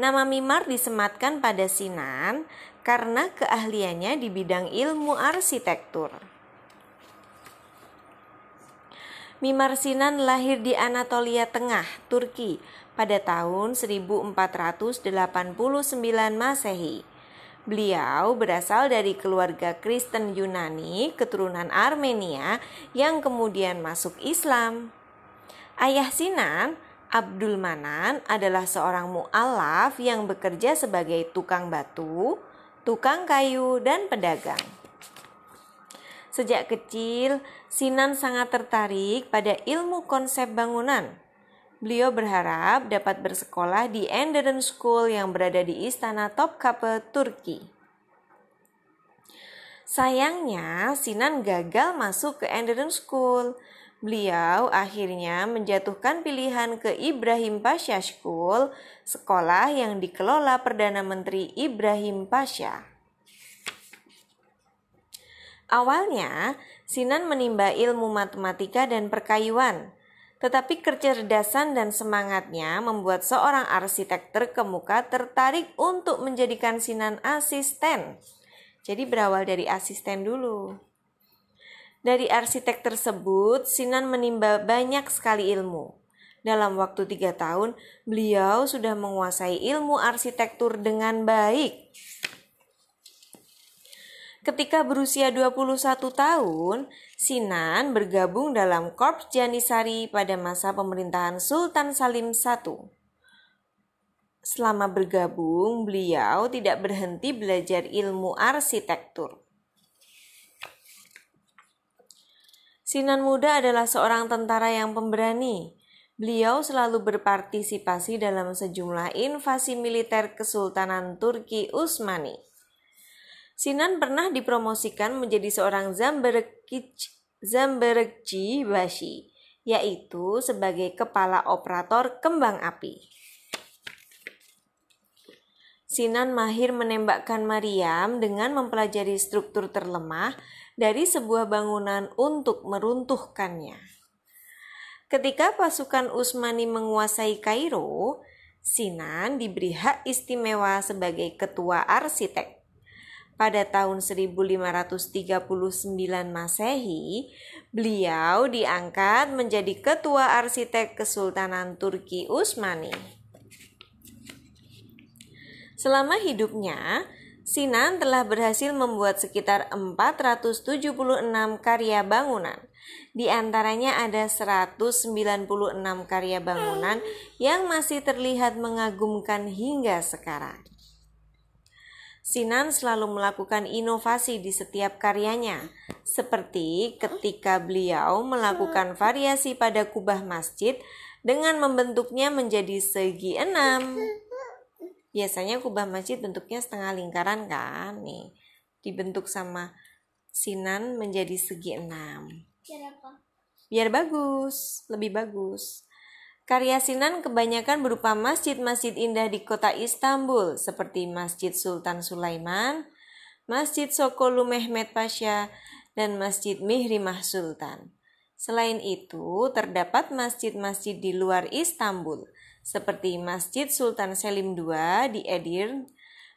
Nama Mimar disematkan pada Sinan karena keahliannya di bidang ilmu arsitektur. Mimar Sinan lahir di Anatolia Tengah, Turki pada tahun 1489 Masehi. Beliau berasal dari keluarga Kristen Yunani keturunan Armenia yang kemudian masuk Islam. Ayah Sinan, Abdul Manan adalah seorang mu'alaf yang bekerja sebagai tukang batu, tukang kayu, dan pedagang. Sejak kecil, Sinan sangat tertarik pada ilmu konsep bangunan. Beliau berharap dapat bersekolah di Enderun School yang berada di Istana Topkapi, Turki. Sayangnya, Sinan gagal masuk ke Enderun School Beliau akhirnya menjatuhkan pilihan ke Ibrahim Pasha School, sekolah yang dikelola Perdana Menteri Ibrahim Pasha. Awalnya, Sinan menimba ilmu matematika dan perkayuan, tetapi kecerdasan dan semangatnya membuat seorang arsitek terkemuka tertarik untuk menjadikan Sinan asisten. Jadi berawal dari asisten dulu. Dari arsitek tersebut, Sinan menimba banyak sekali ilmu. Dalam waktu tiga tahun, beliau sudah menguasai ilmu arsitektur dengan baik. Ketika berusia 21 tahun, Sinan bergabung dalam Korps Janisari pada masa pemerintahan Sultan Salim I. Selama bergabung, beliau tidak berhenti belajar ilmu arsitektur. Sinan Muda adalah seorang tentara yang pemberani. Beliau selalu berpartisipasi dalam sejumlah invasi militer Kesultanan Turki Utsmani. Sinan pernah dipromosikan menjadi seorang Zamberekci Bashi, yaitu sebagai kepala operator kembang api. Sinan mahir menembakkan Mariam dengan mempelajari struktur terlemah dari sebuah bangunan untuk meruntuhkannya. Ketika pasukan Utsmani menguasai Kairo, Sinan diberi hak istimewa sebagai ketua arsitek. Pada tahun 1539 Masehi, beliau diangkat menjadi ketua arsitek Kesultanan Turki Utsmani. Selama hidupnya, Sinan telah berhasil membuat sekitar 476 karya bangunan. Di antaranya ada 196 karya bangunan yang masih terlihat mengagumkan hingga sekarang. Sinan selalu melakukan inovasi di setiap karyanya, seperti ketika beliau melakukan variasi pada kubah masjid dengan membentuknya menjadi segi enam biasanya kubah masjid bentuknya setengah lingkaran kan nih dibentuk sama sinan menjadi segi enam Biar apa? biar bagus lebih bagus Karya Sinan kebanyakan berupa masjid-masjid indah di kota Istanbul seperti Masjid Sultan Sulaiman, Masjid Sokolu Mehmet Pasha, dan Masjid Mihrimah Sultan. Selain itu, terdapat masjid-masjid di luar Istanbul, seperti Masjid Sultan Selim II di Edirne,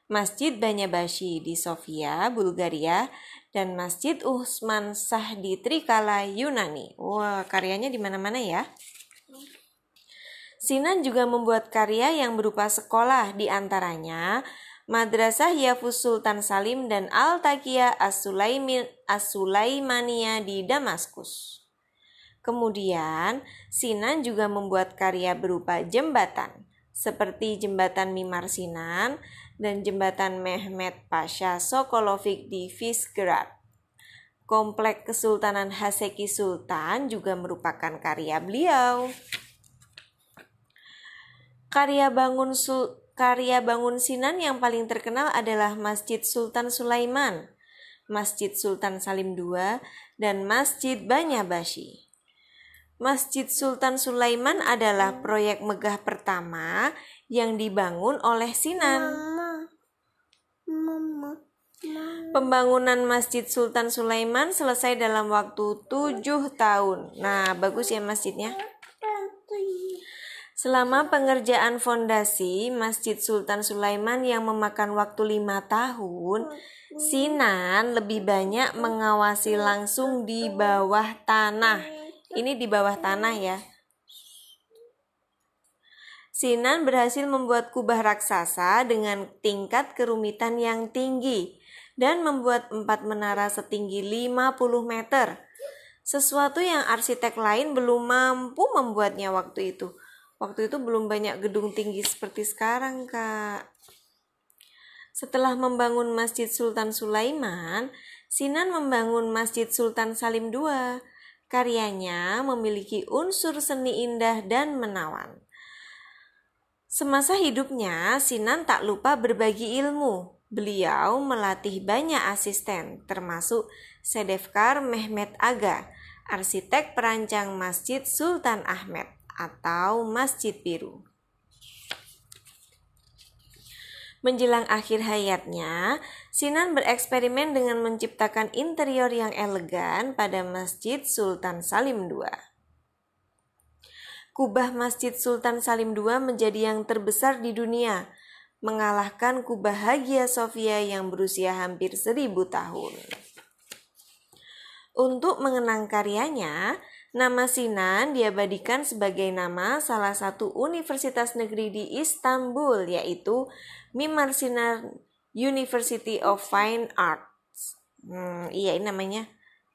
Masjid Banyabashi di Sofia, Bulgaria, dan Masjid Usman Shah di Trikala, Yunani. Wah, karyanya di mana-mana ya. Sinan juga membuat karya yang berupa sekolah di antaranya Madrasah Yafus Sultan Salim dan Al-Taqiyah As-Sulaimania di Damaskus. Kemudian, Sinan juga membuat karya berupa jembatan, seperti jembatan Mimar Sinan dan jembatan Mehmet Pasha Sokolovic di Visgrad. Komplek Kesultanan Haseki Sultan juga merupakan karya beliau. Karya bangun Sul karya bangun Sinan yang paling terkenal adalah Masjid Sultan Sulaiman, Masjid Sultan Salim II, dan Masjid Banyabashi. Masjid Sultan Sulaiman adalah proyek megah pertama yang dibangun oleh Sinan. Pembangunan Masjid Sultan Sulaiman selesai dalam waktu tujuh tahun. Nah, bagus ya masjidnya. Selama pengerjaan fondasi Masjid Sultan Sulaiman yang memakan waktu lima tahun, Sinan lebih banyak mengawasi langsung di bawah tanah. Ini di bawah tanah ya. Sinan berhasil membuat kubah raksasa dengan tingkat kerumitan yang tinggi dan membuat empat menara setinggi 50 meter. Sesuatu yang arsitek lain belum mampu membuatnya waktu itu. Waktu itu belum banyak gedung tinggi seperti sekarang, Kak. Setelah membangun Masjid Sultan Sulaiman, Sinan membangun Masjid Sultan Salim II. Karyanya memiliki unsur seni indah dan menawan. Semasa hidupnya, Sinan tak lupa berbagi ilmu. Beliau melatih banyak asisten, termasuk Sedefkar Mehmet Aga, arsitek perancang Masjid Sultan Ahmed atau Masjid Biru. Menjelang akhir hayatnya, Sinan bereksperimen dengan menciptakan interior yang elegan pada Masjid Sultan Salim II. Kubah Masjid Sultan Salim II menjadi yang terbesar di dunia, mengalahkan kubah Hagia Sophia yang berusia hampir seribu tahun. Untuk mengenang karyanya, Nama Sinan diabadikan sebagai nama salah satu universitas negeri di Istanbul yaitu Mimar Sinan University of Fine Arts. Hmm, iya ini namanya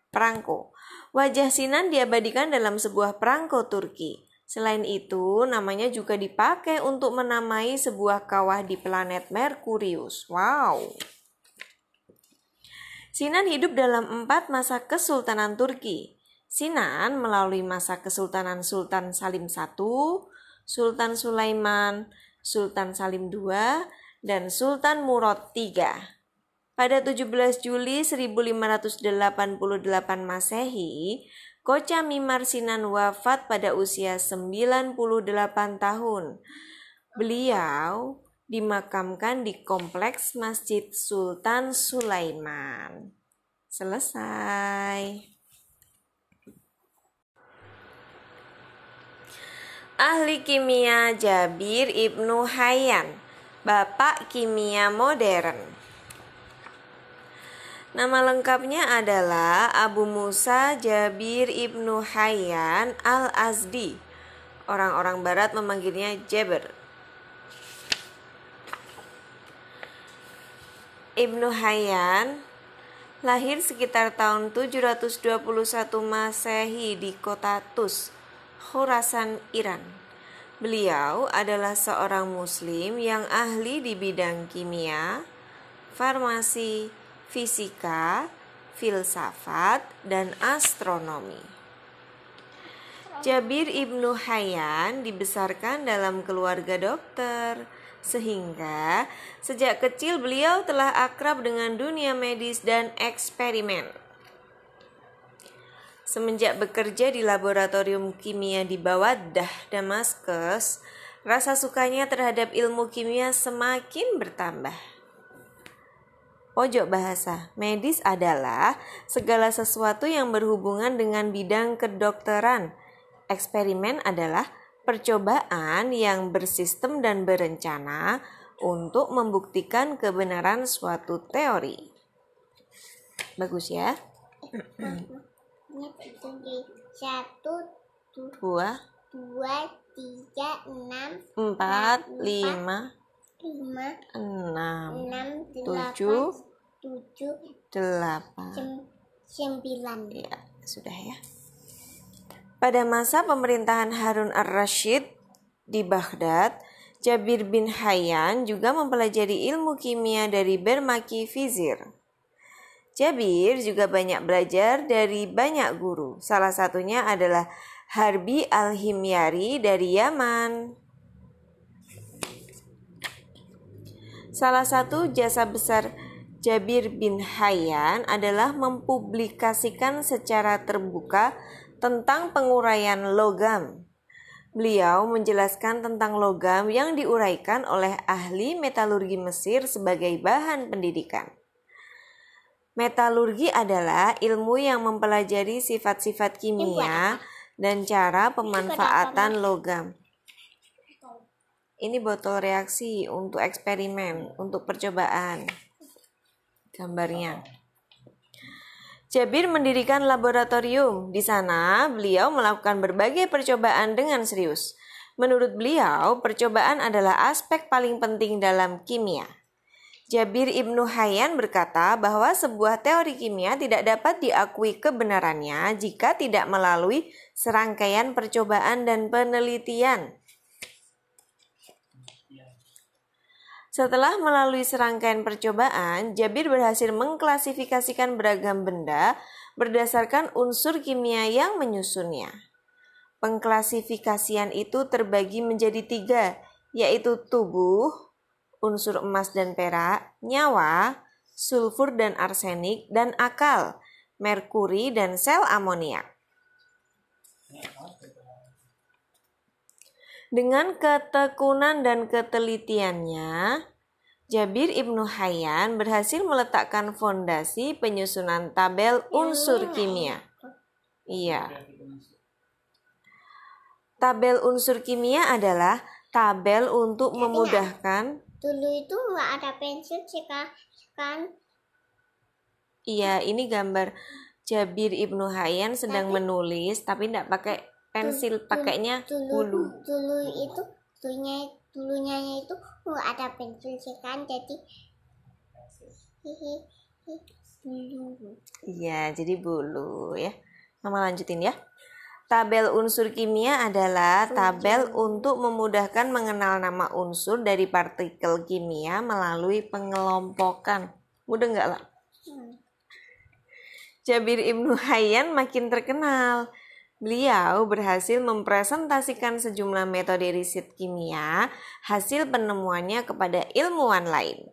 perangko. Wajah Sinan diabadikan dalam sebuah perangko Turki. Selain itu, namanya juga dipakai untuk menamai sebuah kawah di planet Merkurius. Wow. Sinan hidup dalam empat masa kesultanan Turki. Sinan melalui masa Kesultanan Sultan Salim I, Sultan Sulaiman, Sultan Salim II, dan Sultan Murad III. Pada 17 Juli 1588 Masehi, Koca Mimar Sinan wafat pada usia 98 tahun. Beliau dimakamkan di kompleks Masjid Sultan Sulaiman. Selesai. Ahli kimia Jabir Ibnu Hayyan, Bapak Kimia Modern. Nama lengkapnya adalah Abu Musa Jabir Ibnu Hayyan Al-Azdi. Orang-orang barat memanggilnya Jabir. Ibnu Hayyan lahir sekitar tahun 721 Masehi di kota Tus, Khurasan, Iran. Beliau adalah seorang muslim yang ahli di bidang kimia, farmasi, fisika, filsafat, dan astronomi. Jabir ibnu Hayyan dibesarkan dalam keluarga dokter, sehingga sejak kecil beliau telah akrab dengan dunia medis dan eksperimen. Semenjak bekerja di laboratorium kimia di Bawadah, Damaskus, rasa sukanya terhadap ilmu kimia semakin bertambah. Pojok bahasa medis adalah segala sesuatu yang berhubungan dengan bidang kedokteran. Eksperimen adalah percobaan yang bersistem dan berencana untuk membuktikan kebenaran suatu teori. Bagus ya. Satu, Dua, dua, tiga, enam, empat, lima, lima, enam, enam, Tujuh. tujuh, delapan. sem- sembilan. Ya, sudah ya. Pada masa pemerintahan Harun ar-Rasyid di Baghdad, Jabir bin Hayyan juga mempelajari ilmu kimia dari Bermaki Vizir. Jabir juga banyak belajar dari banyak guru. Salah satunya adalah Harbi al-Himyari dari Yaman. Salah satu jasa besar Jabir bin Hayyan adalah mempublikasikan secara terbuka tentang penguraian logam. Beliau menjelaskan tentang logam yang diuraikan oleh ahli metalurgi Mesir sebagai bahan pendidikan. Metalurgi adalah ilmu yang mempelajari sifat-sifat kimia dan cara pemanfaatan logam. Ini botol reaksi untuk eksperimen, untuk percobaan. Gambarnya. Jabir mendirikan laboratorium. Di sana, beliau melakukan berbagai percobaan dengan serius. Menurut beliau, percobaan adalah aspek paling penting dalam kimia. Jabir Ibnu Hayyan berkata bahwa sebuah teori kimia tidak dapat diakui kebenarannya jika tidak melalui serangkaian percobaan dan penelitian. Setelah melalui serangkaian percobaan, Jabir berhasil mengklasifikasikan beragam benda berdasarkan unsur kimia yang menyusunnya. Pengklasifikasian itu terbagi menjadi tiga, yaitu tubuh, unsur emas dan perak, nyawa, sulfur dan arsenik, dan akal, merkuri dan sel amoniak. Dengan ketekunan dan ketelitiannya, Jabir Ibnu Hayyan berhasil meletakkan fondasi penyusunan tabel unsur kimia. Iya. Tabel unsur kimia adalah tabel untuk memudahkan Dulu itu nggak ada pensil sekarang kan Iya, ini gambar Jabir Ibnu Hayyan sedang menulis tapi tidak pakai pensil, pakainya dulu bulu. dulu itu dulunya dulunya itu nggak ada pensil sekarang jadi hihi dulu Iya, jadi bulu ya. Mama lanjutin ya. Tabel unsur kimia adalah tabel untuk memudahkan mengenal nama unsur dari partikel kimia melalui pengelompokan. Mudah nggak lah? Hmm. Jabir Ibnu Hayyan makin terkenal. Beliau berhasil mempresentasikan sejumlah metode riset kimia hasil penemuannya kepada ilmuwan lain.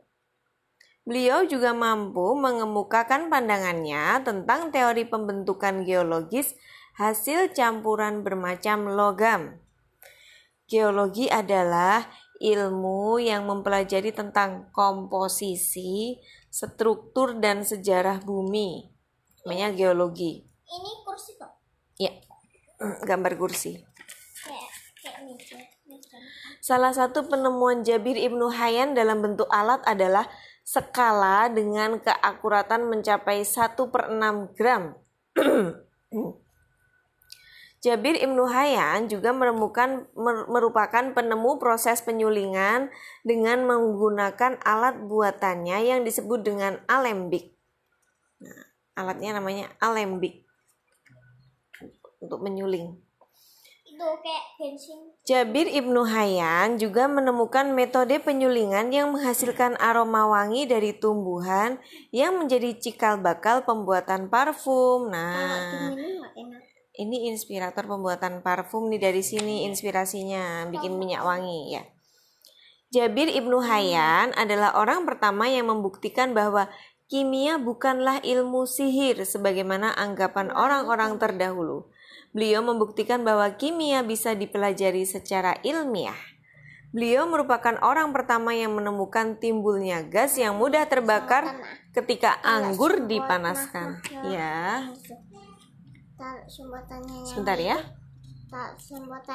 Beliau juga mampu mengemukakan pandangannya tentang teori pembentukan geologis hasil campuran bermacam logam. Geologi adalah ilmu yang mempelajari tentang komposisi, struktur, dan sejarah bumi. Namanya geologi. ini kursi kok Ya, gambar kursi. Salah satu penemuan Jabir Ibnu Hayyan dalam bentuk alat adalah skala dengan keakuratan mencapai 1 per 6 gram. Jabir Ibnu Hayyan juga menemukan mer- merupakan penemu proses penyulingan dengan menggunakan alat buatannya yang disebut dengan alembik. Nah, alatnya namanya alembik untuk menyuling. itu kayak bensin Jabir Ibnu Hayyan juga menemukan metode penyulingan yang menghasilkan aroma wangi dari tumbuhan yang menjadi cikal bakal pembuatan parfum. Nah, diminum nggak enak ini inspirator pembuatan parfum nih dari sini inspirasinya bikin minyak wangi ya. Jabir Ibnu Hayyan adalah orang pertama yang membuktikan bahwa kimia bukanlah ilmu sihir sebagaimana anggapan orang-orang terdahulu. Beliau membuktikan bahwa kimia bisa dipelajari secara ilmiah. Beliau merupakan orang pertama yang menemukan timbulnya gas yang mudah terbakar ketika anggur dipanaskan. Ya, Taruh sebutannya yang sebentar ya. taruh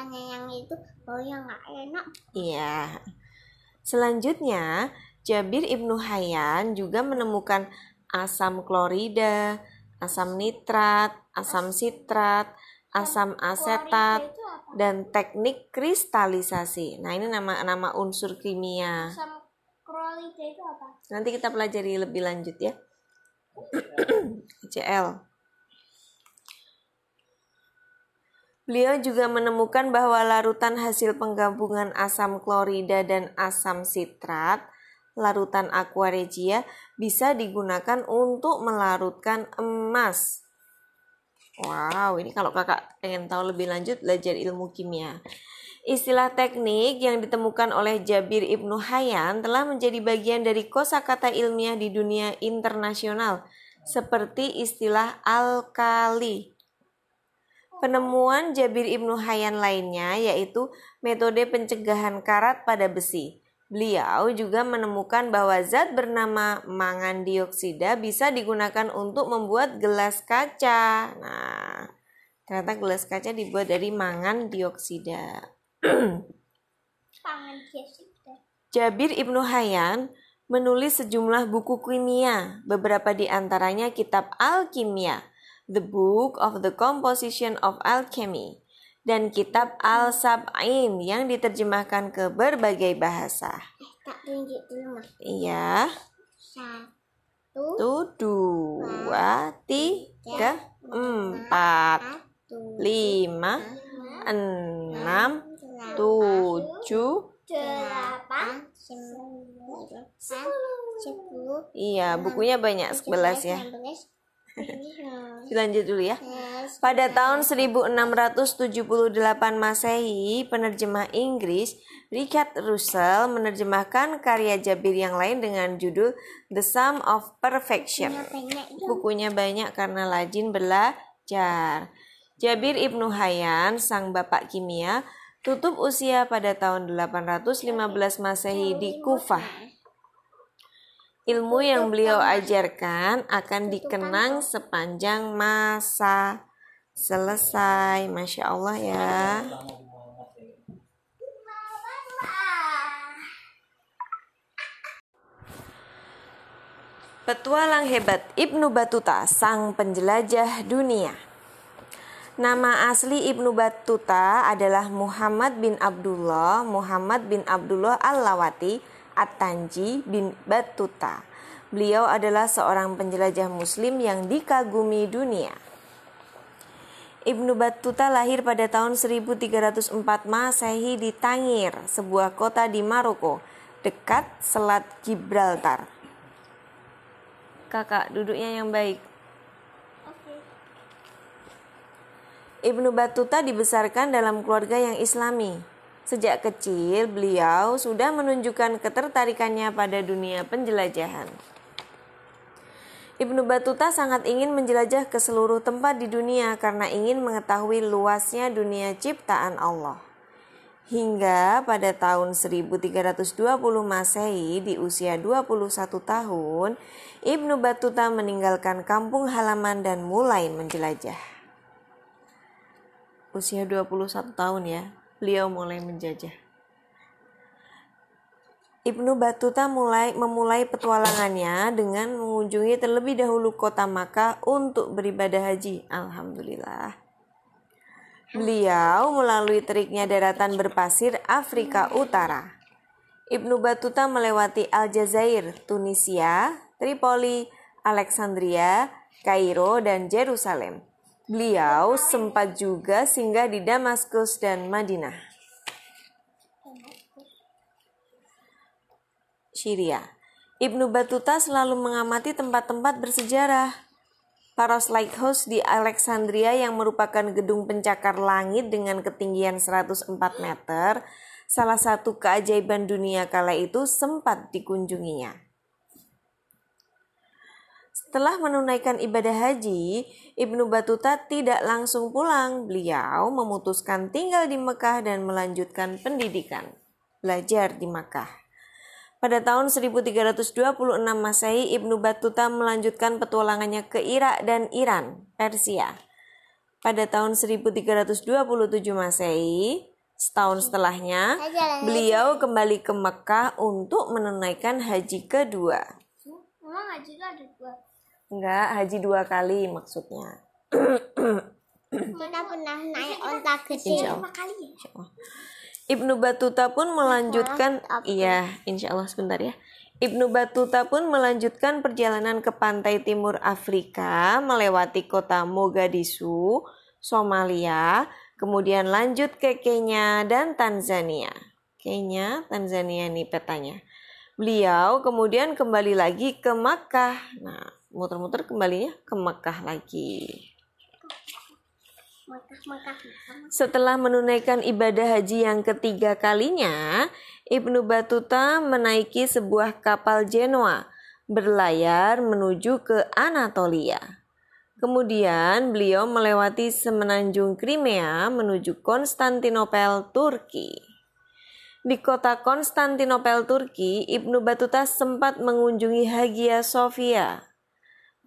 yang itu baunya nggak enak. Iya. Selanjutnya, Jabir Ibnu Hayyan juga menemukan asam klorida, asam nitrat, asam sitrat, asam asetat, dan teknik kristalisasi. Nah, ini nama-nama unsur kimia. Asam klorida itu apa? Nanti kita pelajari lebih lanjut ya. CL. Beliau juga menemukan bahwa larutan hasil penggabungan asam klorida dan asam sitrat, larutan aqua regia, bisa digunakan untuk melarutkan emas. Wow, ini kalau kakak pengen tahu lebih lanjut, belajar ilmu kimia. Istilah teknik yang ditemukan oleh Jabir Ibnu Hayyan telah menjadi bagian dari kosakata ilmiah di dunia internasional, seperti istilah alkali. Penemuan Jabir Ibnu Hayyan lainnya yaitu metode pencegahan karat pada besi. Beliau juga menemukan bahwa zat bernama mangan dioksida bisa digunakan untuk membuat gelas kaca. Nah, ternyata gelas kaca dibuat dari mangan dioksida. Jabir Ibnu Hayyan menulis sejumlah buku kimia, beberapa di antaranya kitab Al-Kimia, The Book of the Composition of Alchemy, dan kitab Al-Sab'in yang diterjemahkan ke berbagai bahasa. Tak tunjuk dulu. Iya, Satu, itu dua, tiga, empat, satu, lima, enam, tujuh, delapan, sembilan, sepuluh, iya bukunya banyak sebelas ya. sebelas, Dilanjut dulu ya. Pada tahun 1678 Masehi, penerjemah Inggris Richard Russell menerjemahkan karya Jabir yang lain dengan judul The Sum of Perfection. banyak Bukunya banyak karena lajin belajar. Jabir Ibnu Hayyan, sang bapak kimia, tutup usia pada tahun 815 Masehi di Kufah. Ilmu yang beliau ajarkan akan dikenang sepanjang masa. Selesai, masya Allah ya. Petualang hebat Ibnu Batuta, sang penjelajah dunia. Nama asli Ibnu Batuta adalah Muhammad bin Abdullah Muhammad bin Abdullah Al-Lawati At-Tanji bin Batuta. Beliau adalah seorang penjelajah muslim yang dikagumi dunia. Ibnu Battuta lahir pada tahun 1304 Masehi di Tangir, sebuah kota di Maroko, dekat Selat Gibraltar. Kakak, duduknya yang baik. Ibnu Battuta dibesarkan dalam keluarga yang islami. Sejak kecil, beliau sudah menunjukkan ketertarikannya pada dunia penjelajahan. Ibnu Battuta sangat ingin menjelajah ke seluruh tempat di dunia karena ingin mengetahui luasnya dunia ciptaan Allah. Hingga pada tahun 1320 Masehi di usia 21 tahun, Ibnu Battuta meninggalkan kampung halaman dan mulai menjelajah. Usia 21 tahun ya, beliau mulai menjajah. Ibnu Battuta mulai memulai petualangannya dengan mengunjungi terlebih dahulu kota Makkah untuk beribadah haji. Alhamdulillah. Beliau melalui teriknya daratan berpasir Afrika Utara. Ibnu Battuta melewati Aljazair, Tunisia, Tripoli, Alexandria, Kairo, dan Yerusalem. Beliau sempat juga singgah di Damaskus dan Madinah. Syria. Ibnu Battuta selalu mengamati tempat-tempat bersejarah. Paros Lighthouse di Alexandria yang merupakan gedung pencakar langit dengan ketinggian 104 meter, salah satu keajaiban dunia kala itu sempat dikunjunginya. Setelah menunaikan ibadah haji, Ibnu Batuta tidak langsung pulang. Beliau memutuskan tinggal di Mekah dan melanjutkan pendidikan, belajar di Mekah. Pada tahun 1326 Masehi, Ibnu Batuta melanjutkan petualangannya ke Irak dan Iran, Persia. Pada tahun 1327 Masehi, setahun setelahnya, beliau kembali ke Mekah untuk menunaikan haji kedua. Emang haji ada. Enggak, haji dua kali maksudnya. Kita pernah naik onta gede lima kali ya. Insya Allah. Ibnu Batuta pun melanjutkan iya, insya Allah sebentar ya. Ibnu Batuta pun melanjutkan perjalanan ke pantai timur Afrika melewati kota Mogadishu, Somalia, kemudian lanjut ke Kenya dan Tanzania. Kenya, Tanzania nih petanya. Beliau kemudian kembali lagi ke Makkah. Nah, muter-muter kembalinya ke lagi. Mekah, Mekah. Setelah menunaikan ibadah haji yang ketiga kalinya, Ibnu Batuta menaiki sebuah kapal Genoa berlayar menuju ke Anatolia. Kemudian beliau melewati semenanjung Crimea menuju Konstantinopel, Turki. Di kota Konstantinopel, Turki, Ibnu Batuta sempat mengunjungi Hagia Sophia.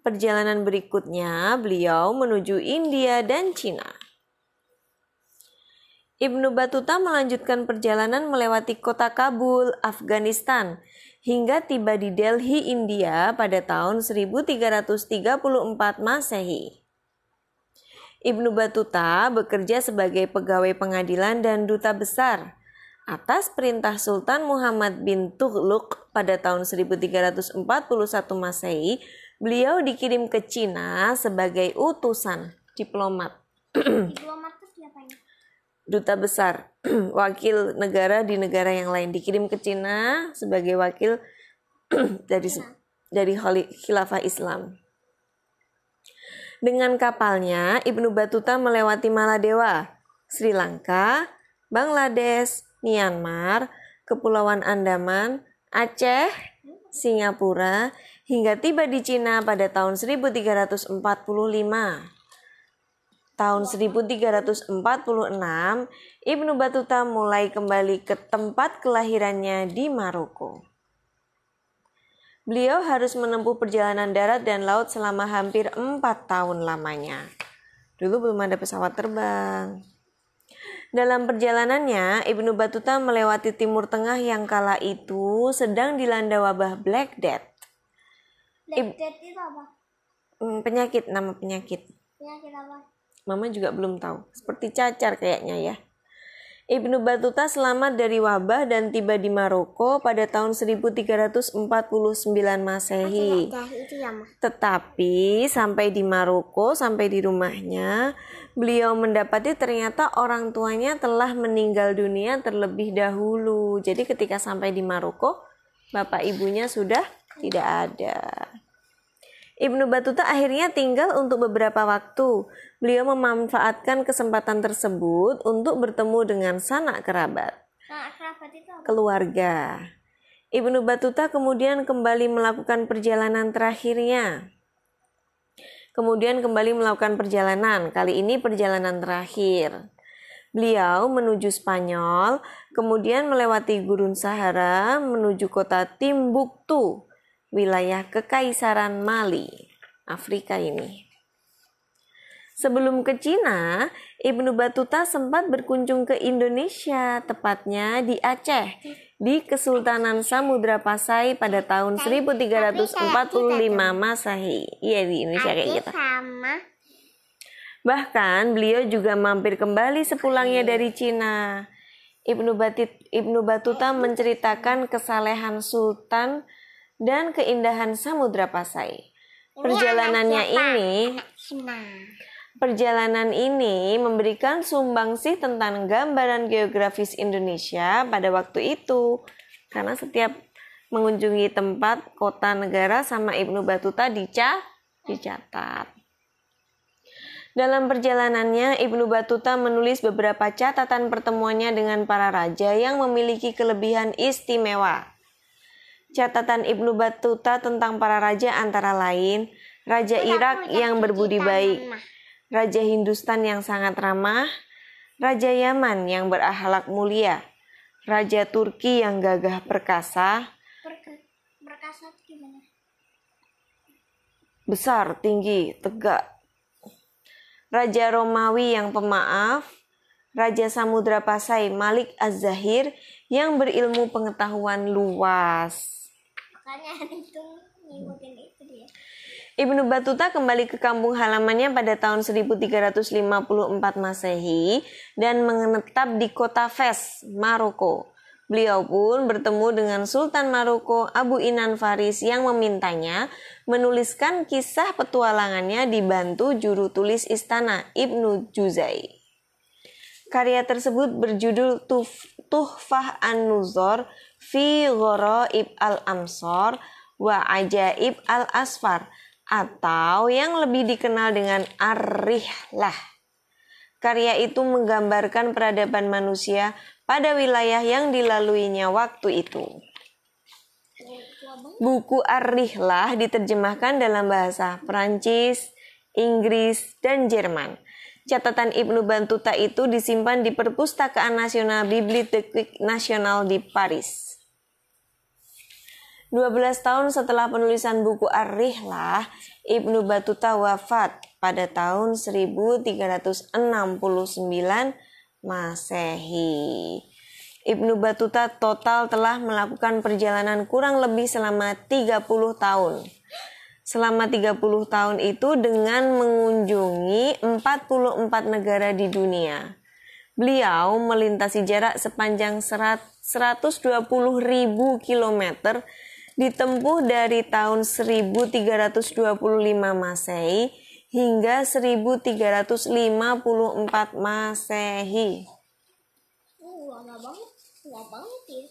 Perjalanan berikutnya, beliau menuju India dan Cina. Ibnu Batuta melanjutkan perjalanan melewati kota Kabul, Afghanistan, hingga tiba di Delhi, India pada tahun 1334 Masehi. Ibnu Batuta bekerja sebagai pegawai pengadilan dan duta besar atas perintah Sultan Muhammad bin Tughluk pada tahun 1341 Masehi. Beliau dikirim ke Cina sebagai utusan diplomat. Diplomat itu siapa duta besar. Wakil negara di negara yang lain. Dikirim ke Cina sebagai wakil dari dari Khali- khilafah Islam. Dengan kapalnya, Ibnu Batuta melewati Maladewa, Sri Lanka, Bangladesh, Myanmar, Kepulauan Andaman, Aceh, Singapura, hingga tiba di Cina pada tahun 1345 tahun 1346, Ibnu Batuta mulai kembali ke tempat kelahirannya di Maroko. Beliau harus menempuh perjalanan darat dan laut selama hampir empat tahun lamanya. Dulu belum ada pesawat terbang. Dalam perjalanannya, Ibnu Batuta melewati Timur Tengah yang kala itu sedang dilanda wabah Black Death. Death itu apa? Hmm, penyakit, nama penyakit. Penyakit apa? Mama juga belum tahu. Seperti cacar kayaknya ya. Ibnu Batuta selamat dari wabah dan tiba di Maroko pada tahun 1349 Masehi. Ya. Tetapi sampai di Maroko, sampai di rumahnya, beliau mendapati ternyata orang tuanya telah meninggal dunia terlebih dahulu. Jadi ketika sampai di Maroko, bapak ibunya sudah tidak ada. Ibnu Batuta akhirnya tinggal untuk beberapa waktu. Beliau memanfaatkan kesempatan tersebut untuk bertemu dengan sanak kerabat kerabat itu apa? keluarga. Ibnu Batuta kemudian kembali melakukan perjalanan terakhirnya. Kemudian kembali melakukan perjalanan, kali ini perjalanan terakhir. Beliau menuju Spanyol, kemudian melewati gurun Sahara menuju kota Timbuktu, wilayah Kekaisaran Mali, Afrika ini. Sebelum ke Cina, Ibnu Batuta sempat berkunjung ke Indonesia, tepatnya di Aceh, di Kesultanan Samudra Pasai pada tahun 1345 Masehi. Iya di Indonesia kayak gitu. Bahkan beliau juga mampir kembali sepulangnya dari Cina. Ibnu Batit Ibnu Batuta menceritakan kesalehan sultan dan keindahan Samudra Pasai. Perjalanannya ini. Perjalanan ini memberikan sumbangsih tentang gambaran geografis Indonesia pada waktu itu. Karena setiap mengunjungi tempat, kota, negara sama Ibnu Batuta dica dicatat. Dalam perjalanannya, Ibnu Batuta menulis beberapa catatan pertemuannya dengan para raja yang memiliki kelebihan istimewa. Catatan Ibnu Batuta tentang para raja antara lain Raja Irak yang berbudi baik, Raja Hindustan yang sangat ramah, Raja Yaman yang berakhlak mulia, Raja Turki yang gagah perkasa, gimana? besar, tinggi, tegak. Raja Romawi yang pemaaf, Raja Samudra Pasai Malik Az-Zahir yang berilmu pengetahuan luas. Makanya. Ibnu Batuta kembali ke kampung halamannya pada tahun 1354 Masehi dan menetap di kota Fes, Maroko. Beliau pun bertemu dengan Sultan Maroko Abu Inan Faris yang memintanya menuliskan kisah petualangannya dibantu juru tulis istana Ibnu Juzai. Karya tersebut berjudul Tuhfah An-Nuzor fi Gharaib Al-Amsor wa Ajaib Al-Asfar atau yang lebih dikenal dengan Ar-Rihlah. Karya itu menggambarkan peradaban manusia pada wilayah yang dilaluinya waktu itu. Buku Ar-Rihlah diterjemahkan dalam bahasa Prancis, Inggris, dan Jerman. Catatan Ibnu Bantuta itu disimpan di Perpustakaan Nasional Bibliothèque Nasional di Paris. 12 tahun setelah penulisan buku Ar-Rihlah, Ibnu Batuta wafat pada tahun 1369 Masehi. Ibnu Batuta total telah melakukan perjalanan kurang lebih selama 30 tahun. Selama 30 tahun itu dengan mengunjungi 44 negara di dunia. Beliau melintasi jarak sepanjang 120.000 km ditempuh dari tahun 1325 Masehi hingga 1354 Masehi. Lama banget. Lama banget ya.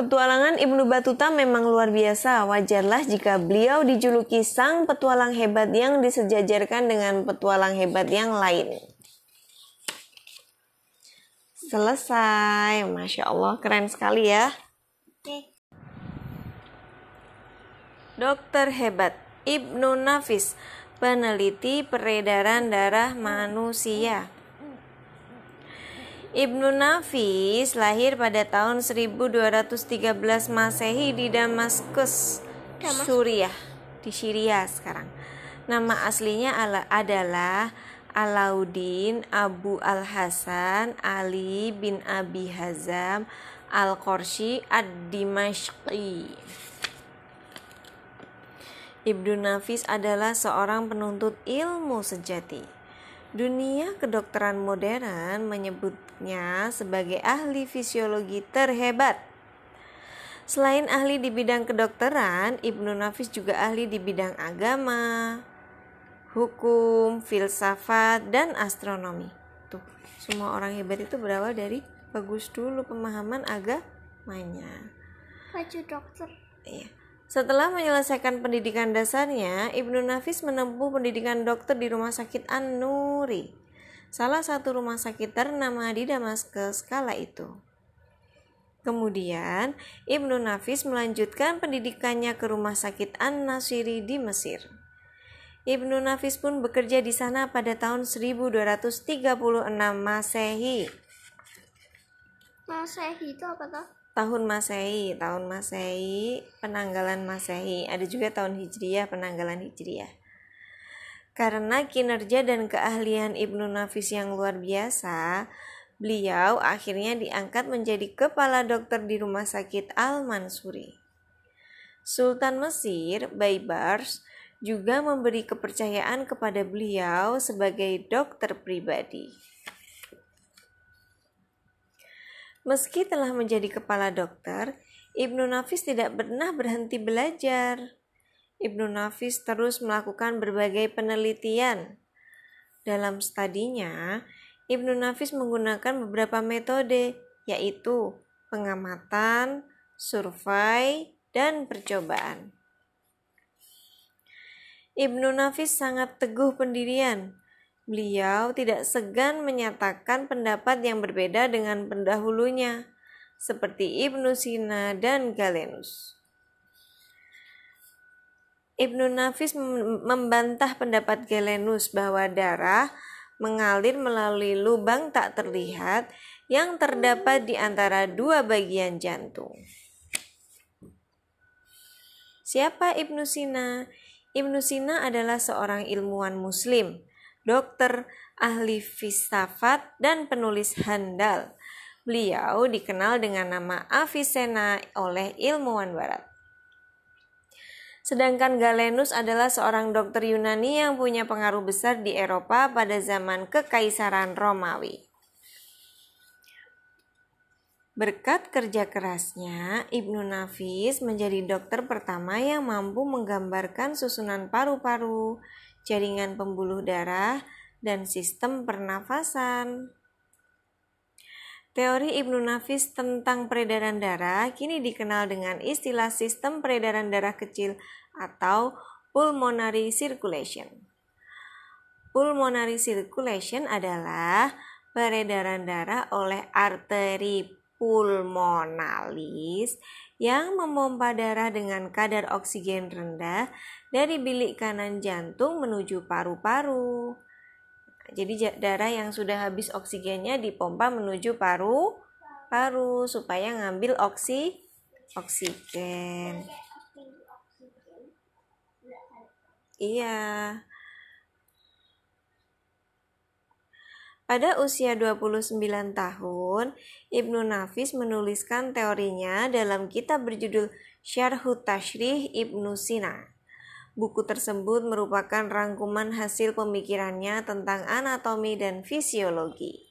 Petualangan Ibnu Batuta memang luar biasa. Wajarlah jika beliau dijuluki sang petualang hebat yang disejajarkan dengan petualang hebat yang lain. Selesai, masya Allah, keren sekali ya. Oke. Dokter hebat Ibnu Nafis, peneliti peredaran darah manusia. Ibnu Nafis lahir pada tahun 1213 Masehi di Damaskus, Damas- Suriah, di Syria sekarang. Nama aslinya ala- adalah Alauddin Abu Al-Hasan Ali bin Abi Hazam Al-Qorshi Ad-Dimashqi. Ibnu Nafis adalah seorang penuntut ilmu sejati. Dunia kedokteran modern menyebutnya sebagai ahli fisiologi terhebat. Selain ahli di bidang kedokteran, Ibnu Nafis juga ahli di bidang agama, hukum, filsafat, dan astronomi. Tuh, semua orang hebat itu berawal dari bagus dulu pemahaman agamanya. Baju dokter. Iya. Setelah menyelesaikan pendidikan dasarnya, Ibnu Nafis menempuh pendidikan dokter di Rumah Sakit An-Nuri, salah satu rumah sakit ternama di Damaskus kala itu. Kemudian, Ibnu Nafis melanjutkan pendidikannya ke Rumah Sakit An-Nasiri di Mesir. Ibnu Nafis pun bekerja di sana pada tahun 1236 Masehi. Masehi itu apa tuh? Tahun Masehi, tahun Masehi, penanggalan Masehi, ada juga tahun Hijriyah, penanggalan Hijriyah. Karena kinerja dan keahlian Ibnu Nafis yang luar biasa, beliau akhirnya diangkat menjadi kepala dokter di Rumah Sakit Al-Mansuri. Sultan Mesir, Baybars, juga memberi kepercayaan kepada beliau sebagai dokter pribadi. Meski telah menjadi kepala dokter, Ibnu Nafis tidak pernah berhenti belajar. Ibnu Nafis terus melakukan berbagai penelitian. Dalam studinya, Ibnu Nafis menggunakan beberapa metode, yaitu pengamatan, survei, dan percobaan. Ibnu Nafis sangat teguh pendirian. Beliau tidak segan menyatakan pendapat yang berbeda dengan pendahulunya, seperti Ibnu Sina dan Galenus. Ibnu Nafis membantah pendapat Galenus bahwa darah mengalir melalui lubang tak terlihat yang terdapat di antara dua bagian jantung. Siapa Ibnu Sina? Ibnu Sina adalah seorang ilmuwan muslim, dokter, ahli filsafat, dan penulis handal. Beliau dikenal dengan nama Avicenna oleh ilmuwan barat. Sedangkan Galenus adalah seorang dokter Yunani yang punya pengaruh besar di Eropa pada zaman Kekaisaran Romawi. Berkat kerja kerasnya, Ibnu Nafis menjadi dokter pertama yang mampu menggambarkan susunan paru-paru, jaringan pembuluh darah, dan sistem pernafasan. Teori Ibnu Nafis tentang peredaran darah kini dikenal dengan istilah sistem peredaran darah kecil atau pulmonary circulation. Pulmonary circulation adalah peredaran darah oleh arteri pulmonalis yang memompa darah dengan kadar oksigen rendah dari bilik kanan jantung menuju paru-paru. Jadi darah yang sudah habis oksigennya dipompa menuju paru paru supaya ngambil oksi oksigen. Iya. Pada usia 29 tahun, Ibnu Nafis menuliskan teorinya dalam kitab berjudul Syarhut Tashrih Ibnu Sina. Buku tersebut merupakan rangkuman hasil pemikirannya tentang anatomi dan fisiologi.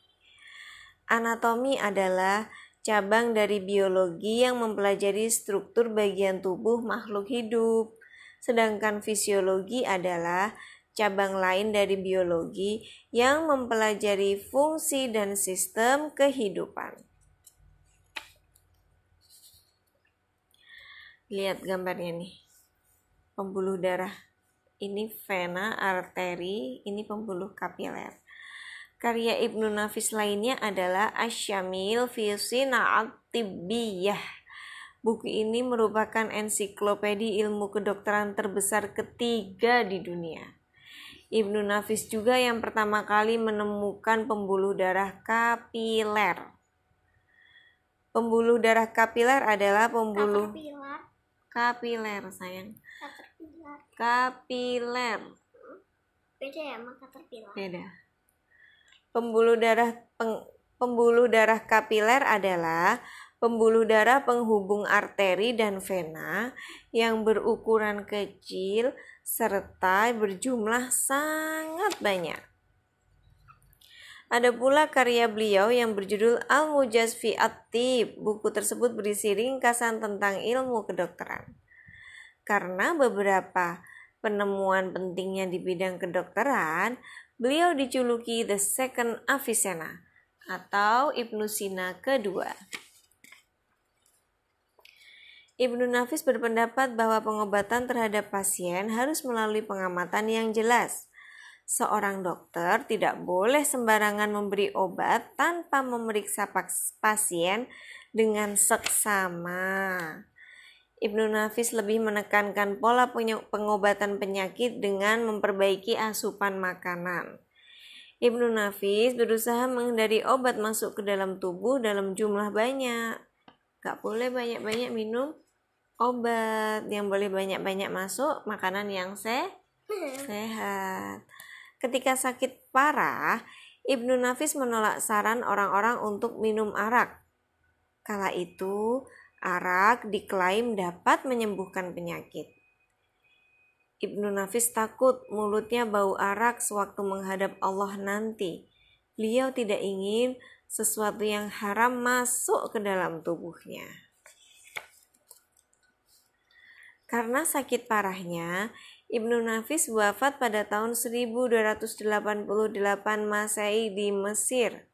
Anatomi adalah cabang dari biologi yang mempelajari struktur bagian tubuh makhluk hidup, sedangkan fisiologi adalah cabang lain dari biologi yang mempelajari fungsi dan sistem kehidupan. Lihat gambarnya nih pembuluh darah. Ini vena, arteri, ini pembuluh kapiler. Karya Ibnu Nafis lainnya adalah Asyamil fi Atibiyah. Buku ini merupakan ensiklopedi ilmu kedokteran terbesar ketiga di dunia. Ibnu Nafis juga yang pertama kali menemukan pembuluh darah kapiler. Pembuluh darah kapiler adalah pembuluh kapiler sayang. Kapiler. Beda ya sama caterpillar beda. Pembuluh darah peng, pembuluh darah kapiler adalah pembuluh darah penghubung arteri dan vena yang berukuran kecil serta berjumlah sangat banyak. Ada pula karya beliau yang berjudul Al-Mujaz fi At-Tib. Buku tersebut berisi ringkasan tentang ilmu kedokteran karena beberapa penemuan pentingnya di bidang kedokteran, beliau dijuluki The Second Avicenna atau Ibnu Sina kedua. Ibnu Nafis berpendapat bahwa pengobatan terhadap pasien harus melalui pengamatan yang jelas. Seorang dokter tidak boleh sembarangan memberi obat tanpa memeriksa pasien dengan seksama. Ibnu Nafis lebih menekankan pola pengobatan penyakit dengan memperbaiki asupan makanan. Ibnu Nafis berusaha menghindari obat masuk ke dalam tubuh dalam jumlah banyak. Gak boleh banyak-banyak minum obat. Yang boleh banyak-banyak masuk makanan yang se sehat. Ketika sakit parah, Ibnu Nafis menolak saran orang-orang untuk minum arak. Kala itu, Arak diklaim dapat menyembuhkan penyakit. Ibnu Nafis takut mulutnya bau arak sewaktu menghadap Allah nanti. Beliau tidak ingin sesuatu yang haram masuk ke dalam tubuhnya. Karena sakit parahnya, Ibnu Nafis wafat pada tahun 1288 Masehi di Mesir.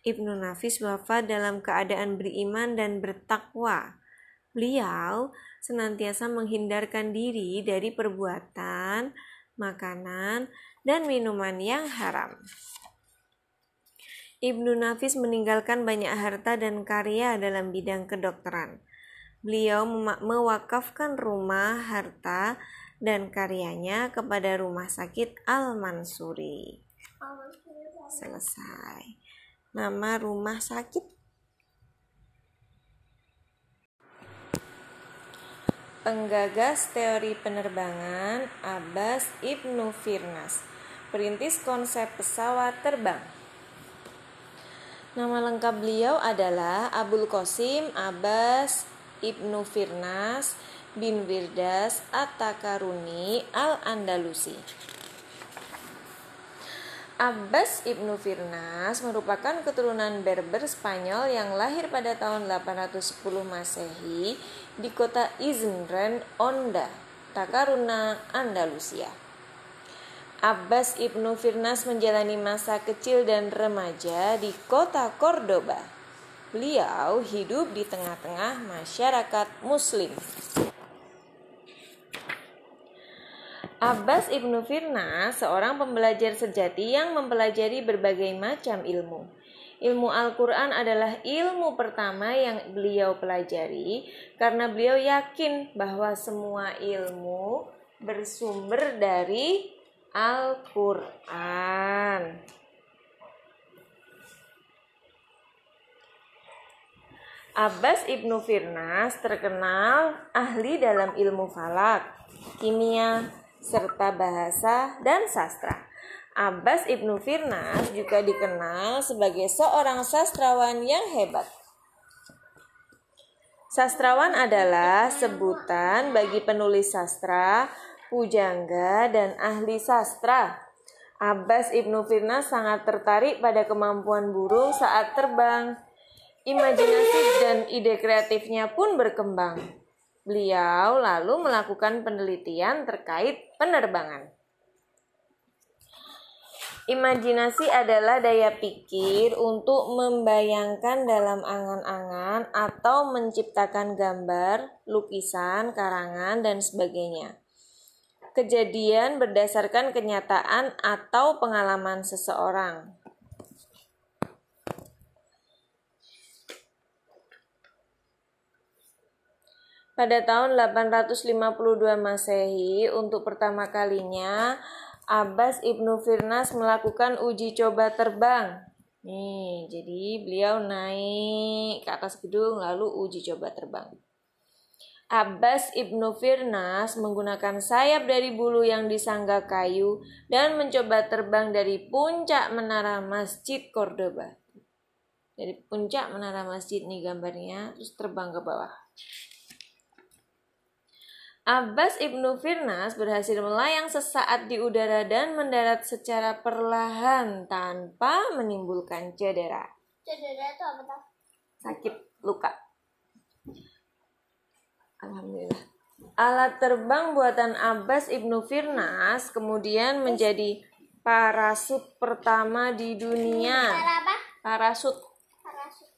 Ibnu Nafis wafat dalam keadaan beriman dan bertakwa. Beliau senantiasa menghindarkan diri dari perbuatan, makanan, dan minuman yang haram. Ibnu Nafis meninggalkan banyak harta dan karya dalam bidang kedokteran. Beliau mewakafkan rumah, harta, dan karyanya kepada Rumah Sakit Al-Mansuri. Selesai. Nama rumah sakit Penggagas teori penerbangan Abbas Ibnu Firnas Perintis konsep pesawat terbang Nama lengkap beliau adalah Abul Qasim Abbas Ibnu Firnas bin Wirdas At-Takaruni Al-Andalusi Abbas Ibnu Firnas merupakan keturunan Berber Spanyol yang lahir pada tahun 810 Masehi di kota Izmren, Onda, Takaruna, Andalusia. Abbas Ibnu Firnas menjalani masa kecil dan remaja di kota Cordoba. Beliau hidup di tengah-tengah masyarakat Muslim. Abbas Ibnu Firnas seorang pembelajar sejati yang mempelajari berbagai macam ilmu. Ilmu Al-Quran adalah ilmu pertama yang beliau pelajari karena beliau yakin bahwa semua ilmu bersumber dari Al-Quran. Abbas Ibnu Firnas terkenal ahli dalam ilmu falak, kimia, serta bahasa dan sastra. Abbas Ibnu Firnas juga dikenal sebagai seorang sastrawan yang hebat. Sastrawan adalah sebutan bagi penulis sastra, pujangga, dan ahli sastra. Abbas Ibnu Firnas sangat tertarik pada kemampuan burung saat terbang. Imajinasi dan ide kreatifnya pun berkembang. Beliau lalu melakukan penelitian terkait penerbangan. Imajinasi adalah daya pikir untuk membayangkan dalam angan-angan atau menciptakan gambar, lukisan, karangan, dan sebagainya. Kejadian berdasarkan kenyataan atau pengalaman seseorang. Pada tahun 852 Masehi, untuk pertama kalinya Abbas Ibnu Firnas melakukan uji coba terbang. Nih, jadi beliau naik ke atas gedung lalu uji coba terbang. Abbas Ibnu Firnas menggunakan sayap dari bulu yang disangga kayu dan mencoba terbang dari puncak menara Masjid Cordoba. Dari puncak menara masjid nih gambarnya, terus terbang ke bawah. Abbas Ibnu Firnas berhasil melayang sesaat di udara dan mendarat secara perlahan tanpa menimbulkan cedera. Cedera itu apa tuh? Sakit luka. Alhamdulillah. Alat terbang buatan Abbas Ibnu Firnas kemudian menjadi parasut pertama di dunia. Parasut Parasut.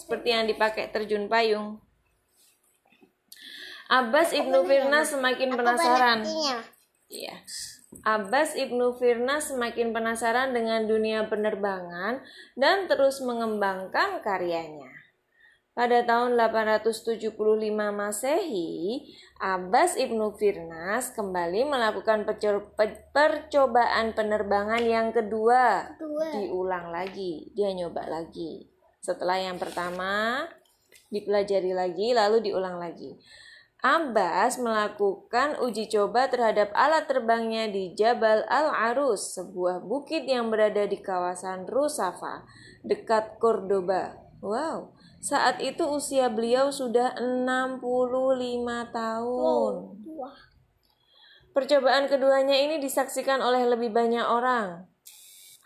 seperti yang dipakai terjun payung. Abbas Ibnu Firnas semakin penasaran. Iya. Abbas Ibnu Firnas semakin penasaran dengan dunia penerbangan dan terus mengembangkan karyanya. Pada tahun 875 Masehi, Abbas Ibnu Firnas kembali melakukan perco- pe- percobaan penerbangan yang kedua. Kedua. Diulang lagi, dia nyoba lagi. Setelah yang pertama dipelajari lagi lalu diulang lagi. Abbas melakukan uji coba terhadap alat terbangnya di Jabal Al-Arus, sebuah bukit yang berada di kawasan Rusafa, dekat Cordoba. Wow, saat itu usia beliau sudah 65 tahun. Wah. Percobaan keduanya ini disaksikan oleh lebih banyak orang.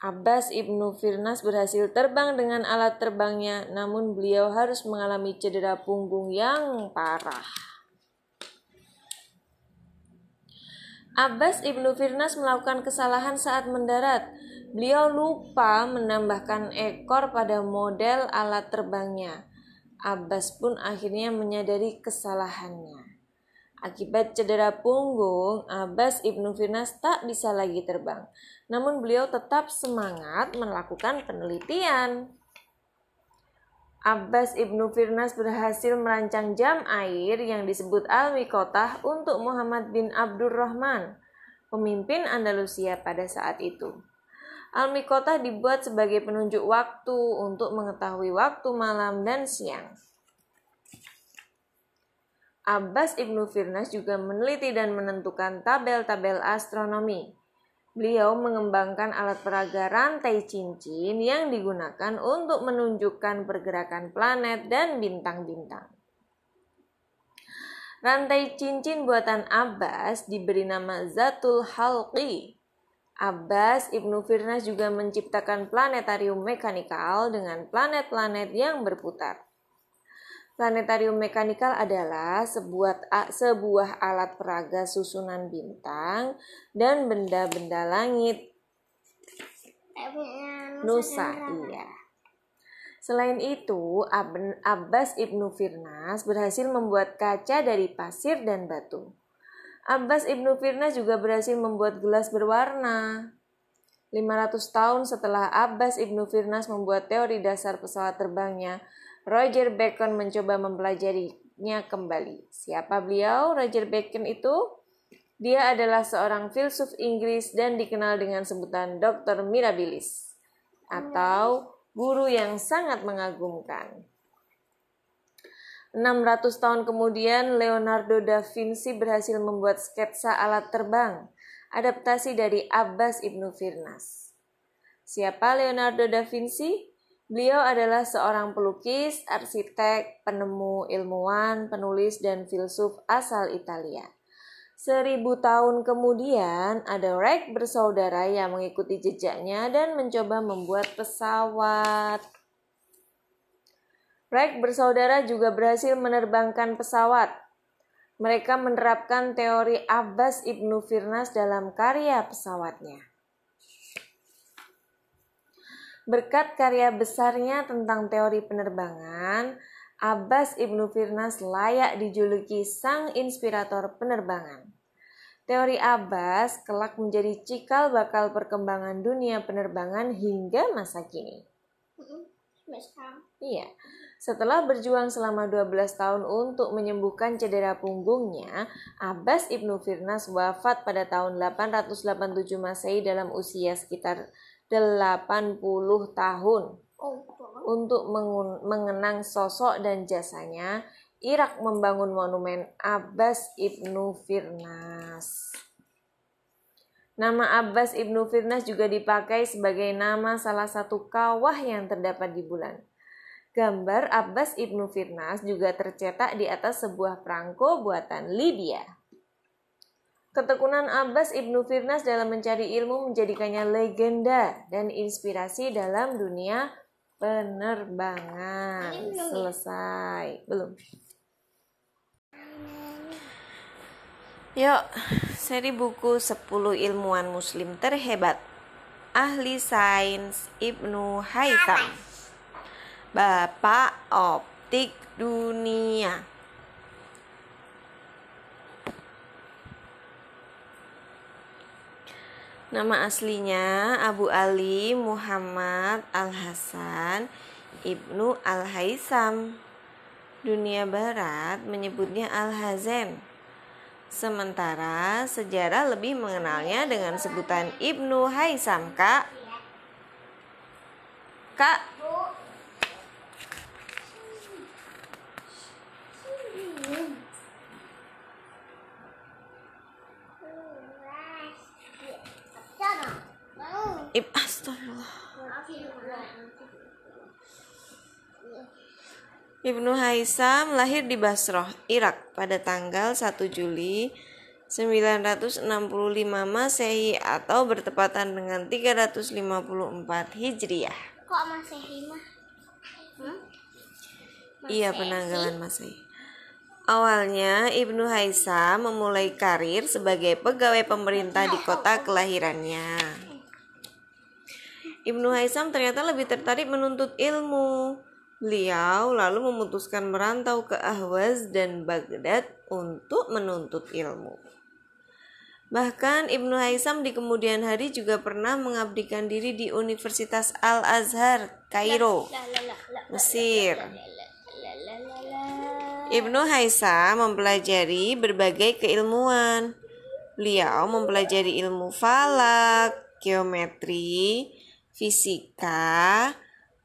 Abbas Ibnu Firnas berhasil terbang dengan alat terbangnya, namun beliau harus mengalami cedera punggung yang parah. Abbas Ibnu Firnas melakukan kesalahan saat mendarat. Beliau lupa menambahkan ekor pada model alat terbangnya. Abbas pun akhirnya menyadari kesalahannya. Akibat cedera punggung, Abbas Ibnu Firnas tak bisa lagi terbang. Namun beliau tetap semangat melakukan penelitian. Abbas ibnu Firnas berhasil merancang jam air yang disebut Al-Miqotah untuk Muhammad bin Abdurrahman, pemimpin Andalusia pada saat itu. Al-Miqotah dibuat sebagai penunjuk waktu untuk mengetahui waktu malam dan siang. Abbas ibnu Firnas juga meneliti dan menentukan tabel-tabel astronomi. Beliau mengembangkan alat peraga rantai cincin yang digunakan untuk menunjukkan pergerakan planet dan bintang-bintang. Rantai cincin buatan Abbas diberi nama Zatul Halqi. Abbas Ibnu Firnas juga menciptakan planetarium mekanikal dengan planet-planet yang berputar. Planetarium mekanikal adalah sebuah sebuah alat peraga susunan bintang dan benda-benda langit. Nusa, iya. Selain itu, Abbas ibnu Firnas berhasil membuat kaca dari pasir dan batu. Abbas ibnu Firnas juga berhasil membuat gelas berwarna. 500 tahun setelah Abbas ibnu Firnas membuat teori dasar pesawat terbangnya, Roger Bacon mencoba mempelajarinya kembali. Siapa beliau? Roger Bacon itu? Dia adalah seorang filsuf Inggris dan dikenal dengan sebutan Dr. Mirabilis atau guru yang sangat mengagumkan. 600 tahun kemudian, Leonardo da Vinci berhasil membuat sketsa alat terbang, adaptasi dari Abbas Ibnu Firnas. Siapa Leonardo da Vinci? Beliau adalah seorang pelukis, arsitek, penemu, ilmuwan, penulis, dan filsuf asal Italia. Seribu tahun kemudian, ada Wright bersaudara yang mengikuti jejaknya dan mencoba membuat pesawat. Wright bersaudara juga berhasil menerbangkan pesawat. Mereka menerapkan teori Abbas Ibnu Firnas dalam karya pesawatnya. Berkat karya besarnya tentang teori penerbangan, Abbas Ibnu Firnas layak dijuluki sang inspirator penerbangan. Teori Abbas kelak menjadi cikal bakal perkembangan dunia penerbangan hingga masa kini. Iya. Setelah berjuang selama 12 tahun untuk menyembuhkan cedera punggungnya, Abbas Ibnu Firnas wafat pada tahun 887 Masehi dalam usia sekitar 80 tahun. Untuk mengenang sosok dan jasanya, Irak membangun monumen Abbas ibnu Firnas. Nama Abbas ibnu Firnas juga dipakai sebagai nama salah satu kawah yang terdapat di bulan. Gambar Abbas ibnu Firnas juga tercetak di atas sebuah perangko buatan Libya. Ketekunan Abbas Ibnu Firnas dalam mencari ilmu menjadikannya legenda dan inspirasi dalam dunia penerbangan. Selesai. Belum. Yuk, seri buku 10 ilmuwan muslim terhebat. Ahli sains Ibnu Haytham. Bapak optik dunia. Nama aslinya Abu Ali Muhammad Al-Hasan Ibnu Al-Haisam. Dunia Barat menyebutnya Al-Hazem. Sementara sejarah lebih mengenalnya dengan sebutan Ibnu Haisam, Kak. Kak, Ib astagfirullah. Ibnu Haisam lahir di Basroh, Irak pada tanggal 1 Juli 965 Masehi atau bertepatan dengan 354 Hijriah. Kok Masehi mah? Hmm? Iya penanggalan Masehi. Awalnya Ibnu Haisam memulai karir sebagai pegawai pemerintah di kota kelahirannya. Ibnu Haisam ternyata lebih tertarik menuntut ilmu. Beliau lalu memutuskan merantau ke Ahwaz dan Baghdad untuk menuntut ilmu. Bahkan Ibnu Haisam di kemudian hari juga pernah mengabdikan diri di Universitas Al-Azhar, Kairo, Mesir. Ibnu Haisam mempelajari berbagai keilmuan. Beliau mempelajari ilmu falak, geometri, fisika,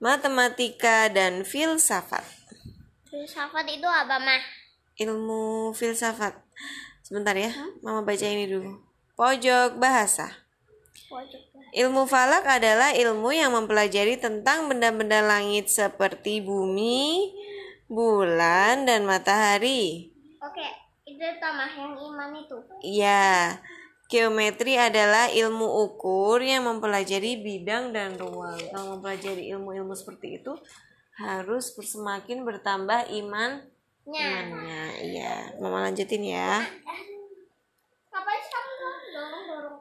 matematika, dan filsafat. Filsafat itu apa, Mah? Ilmu filsafat. Sebentar ya, Mama baca ini dulu. Pojok bahasa. Ilmu falak adalah ilmu yang mempelajari tentang benda-benda langit seperti bumi, bulan, dan matahari. Oke, itu tamah yang iman itu. Iya, geometri adalah ilmu ukur yang mempelajari bidang dan ruang. Kalau mempelajari ilmu-ilmu seperti itu, harus semakin bertambah iman Nya. imannya. Iya, Mama lanjutin ya.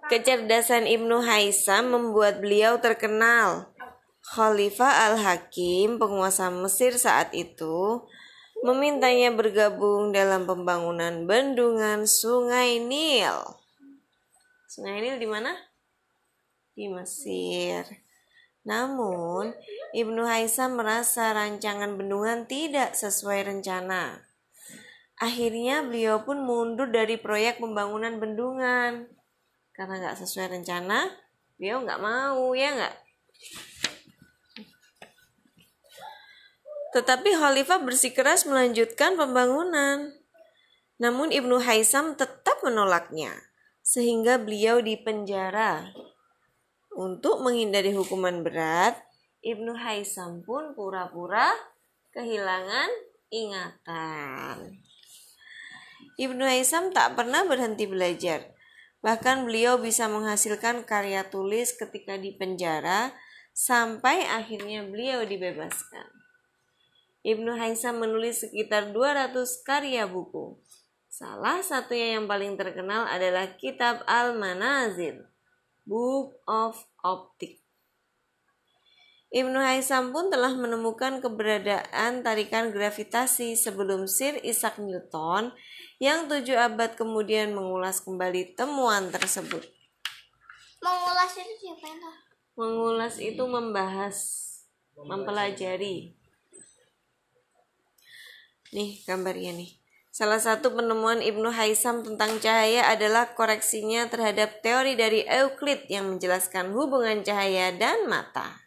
Kecerdasan Ibnu Haisam membuat beliau terkenal. Khalifah Al-Hakim, penguasa Mesir saat itu, memintanya bergabung dalam pembangunan bendungan Sungai Nil. Sungai Nil di mana? Di Mesir. Namun, Ibnu Haisam merasa rancangan bendungan tidak sesuai rencana. Akhirnya beliau pun mundur dari proyek pembangunan bendungan. Karena nggak sesuai rencana, beliau nggak mau, ya nggak? Tetapi Khalifah bersikeras melanjutkan pembangunan. Namun Ibnu Haisam tetap menolaknya, sehingga beliau dipenjara. Untuk menghindari hukuman berat, Ibnu Haisam pun pura-pura kehilangan ingatan. Ibnu Haisam tak pernah berhenti belajar. Bahkan beliau bisa menghasilkan karya tulis ketika di penjara sampai akhirnya beliau dibebaskan. Ibnu Haisam menulis sekitar 200 karya buku. Salah satunya yang paling terkenal adalah kitab Al-Manazil, Book of Optic. Ibnu Haisam pun telah menemukan keberadaan tarikan gravitasi sebelum Sir Isaac Newton yang tujuh abad kemudian mengulas kembali temuan tersebut. Mengulas itu siapa tahu? Mengulas itu membahas, mempelajari. Nih gambarnya nih. Salah satu penemuan Ibnu Haisam tentang cahaya adalah koreksinya terhadap teori dari Euclid yang menjelaskan hubungan cahaya dan mata.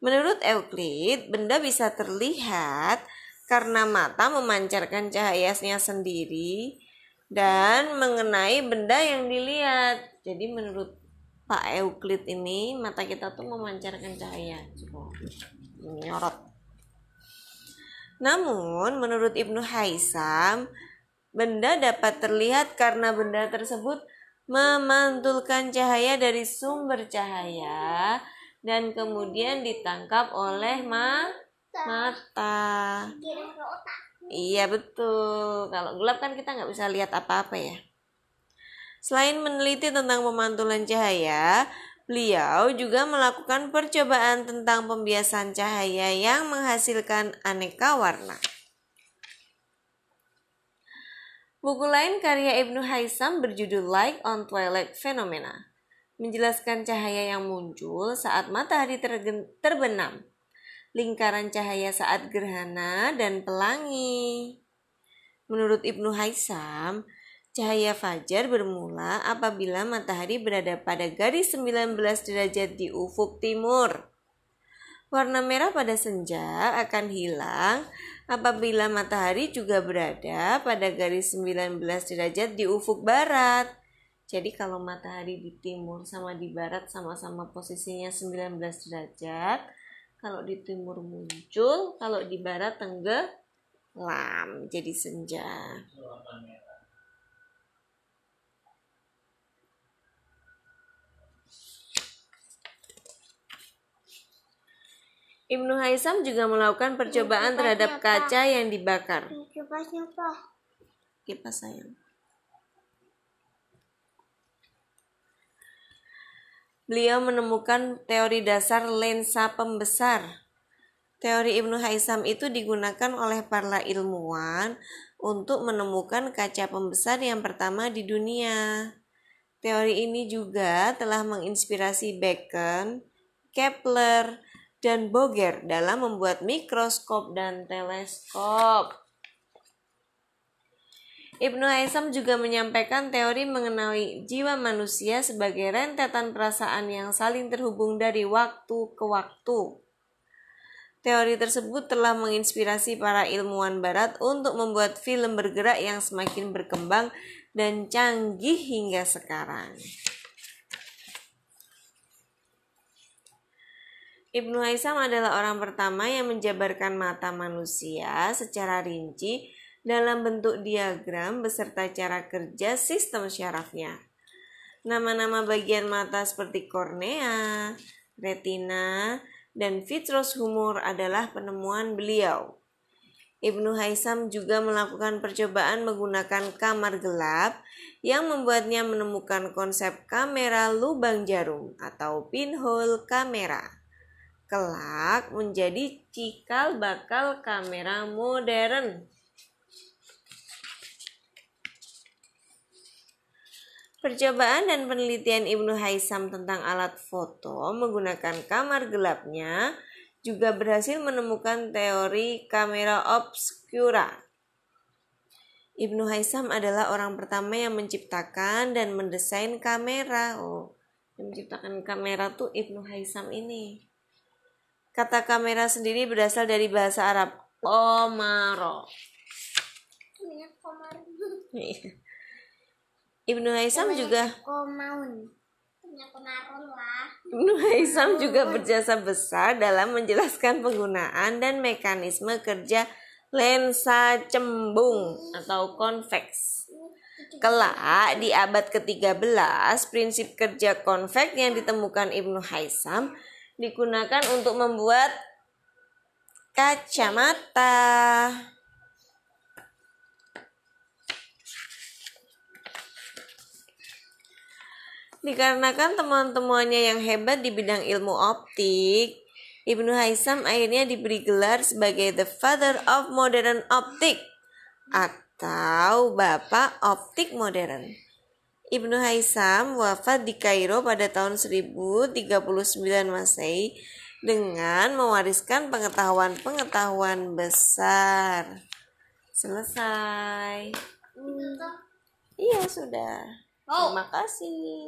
Menurut Euclid, benda bisa terlihat karena mata memancarkan cahayanya sendiri dan mengenai benda yang dilihat. Jadi menurut Pak Euclid ini mata kita tuh memancarkan cahaya. Coba nyorot. Namun menurut Ibnu Haisam, benda dapat terlihat karena benda tersebut memantulkan cahaya dari sumber cahaya dan kemudian ditangkap oleh ma mata. Iya betul. Kalau gelap kan kita nggak bisa lihat apa-apa ya. Selain meneliti tentang pemantulan cahaya, beliau juga melakukan percobaan tentang pembiasan cahaya yang menghasilkan aneka warna. Buku lain karya Ibnu Haisam berjudul Light on Twilight Phenomena, menjelaskan cahaya yang muncul saat matahari terbenam, lingkaran cahaya saat gerhana, dan pelangi. Menurut Ibnu Haisam, cahaya fajar bermula apabila matahari berada pada garis 19 derajat di ufuk timur. Warna merah pada senja akan hilang apabila matahari juga berada pada garis 19 derajat di ufuk barat. Jadi kalau matahari di timur sama di barat sama-sama posisinya 19 derajat, kalau di timur muncul, kalau di barat tenggelam jadi senja. Ibnu Haisam juga melakukan percobaan terhadap kaca yang dibakar. Kipasnya apa? Kipas sayang. Beliau menemukan teori dasar lensa pembesar. Teori Ibnu Haisam itu digunakan oleh para ilmuwan untuk menemukan kaca pembesar yang pertama di dunia. Teori ini juga telah menginspirasi Bacon, Kepler, dan Boger dalam membuat mikroskop dan teleskop. Ibnu Haisam juga menyampaikan teori mengenai jiwa manusia sebagai rentetan perasaan yang saling terhubung dari waktu ke waktu. Teori tersebut telah menginspirasi para ilmuwan barat untuk membuat film bergerak yang semakin berkembang dan canggih hingga sekarang. Ibnu Haisam adalah orang pertama yang menjabarkan mata manusia secara rinci dalam bentuk diagram beserta cara kerja sistem syarafnya. Nama-nama bagian mata seperti kornea, retina, dan vitros humor adalah penemuan beliau. Ibnu Haisam juga melakukan percobaan menggunakan kamar gelap yang membuatnya menemukan konsep kamera lubang jarum atau pinhole kamera. Kelak menjadi cikal bakal kamera modern. Percobaan dan penelitian Ibnu Haisam tentang alat foto menggunakan kamar gelapnya juga berhasil menemukan teori kamera obscura. Ibnu Haisam adalah orang pertama yang menciptakan dan mendesain kamera. Oh, yang menciptakan kamera tuh Ibnu Haisam ini. Kata kamera sendiri berasal dari bahasa Arab komaro. Iya. Ibnu Haisam juga Ibnu Haisam juga berjasa besar dalam menjelaskan penggunaan dan mekanisme kerja lensa cembung atau konveks. Kelak di abad ke-13, prinsip kerja konveks yang ditemukan Ibnu Haisam digunakan untuk membuat kacamata. Dikarenakan teman-temannya yang hebat di bidang ilmu optik, Ibnu Haisam akhirnya diberi gelar sebagai the father of modern optic atau bapak optik modern. Ibnu Haisam wafat di Kairo pada tahun 1039 Masehi dengan mewariskan pengetahuan-pengetahuan besar. Selesai. Iya sudah. Terima kasih.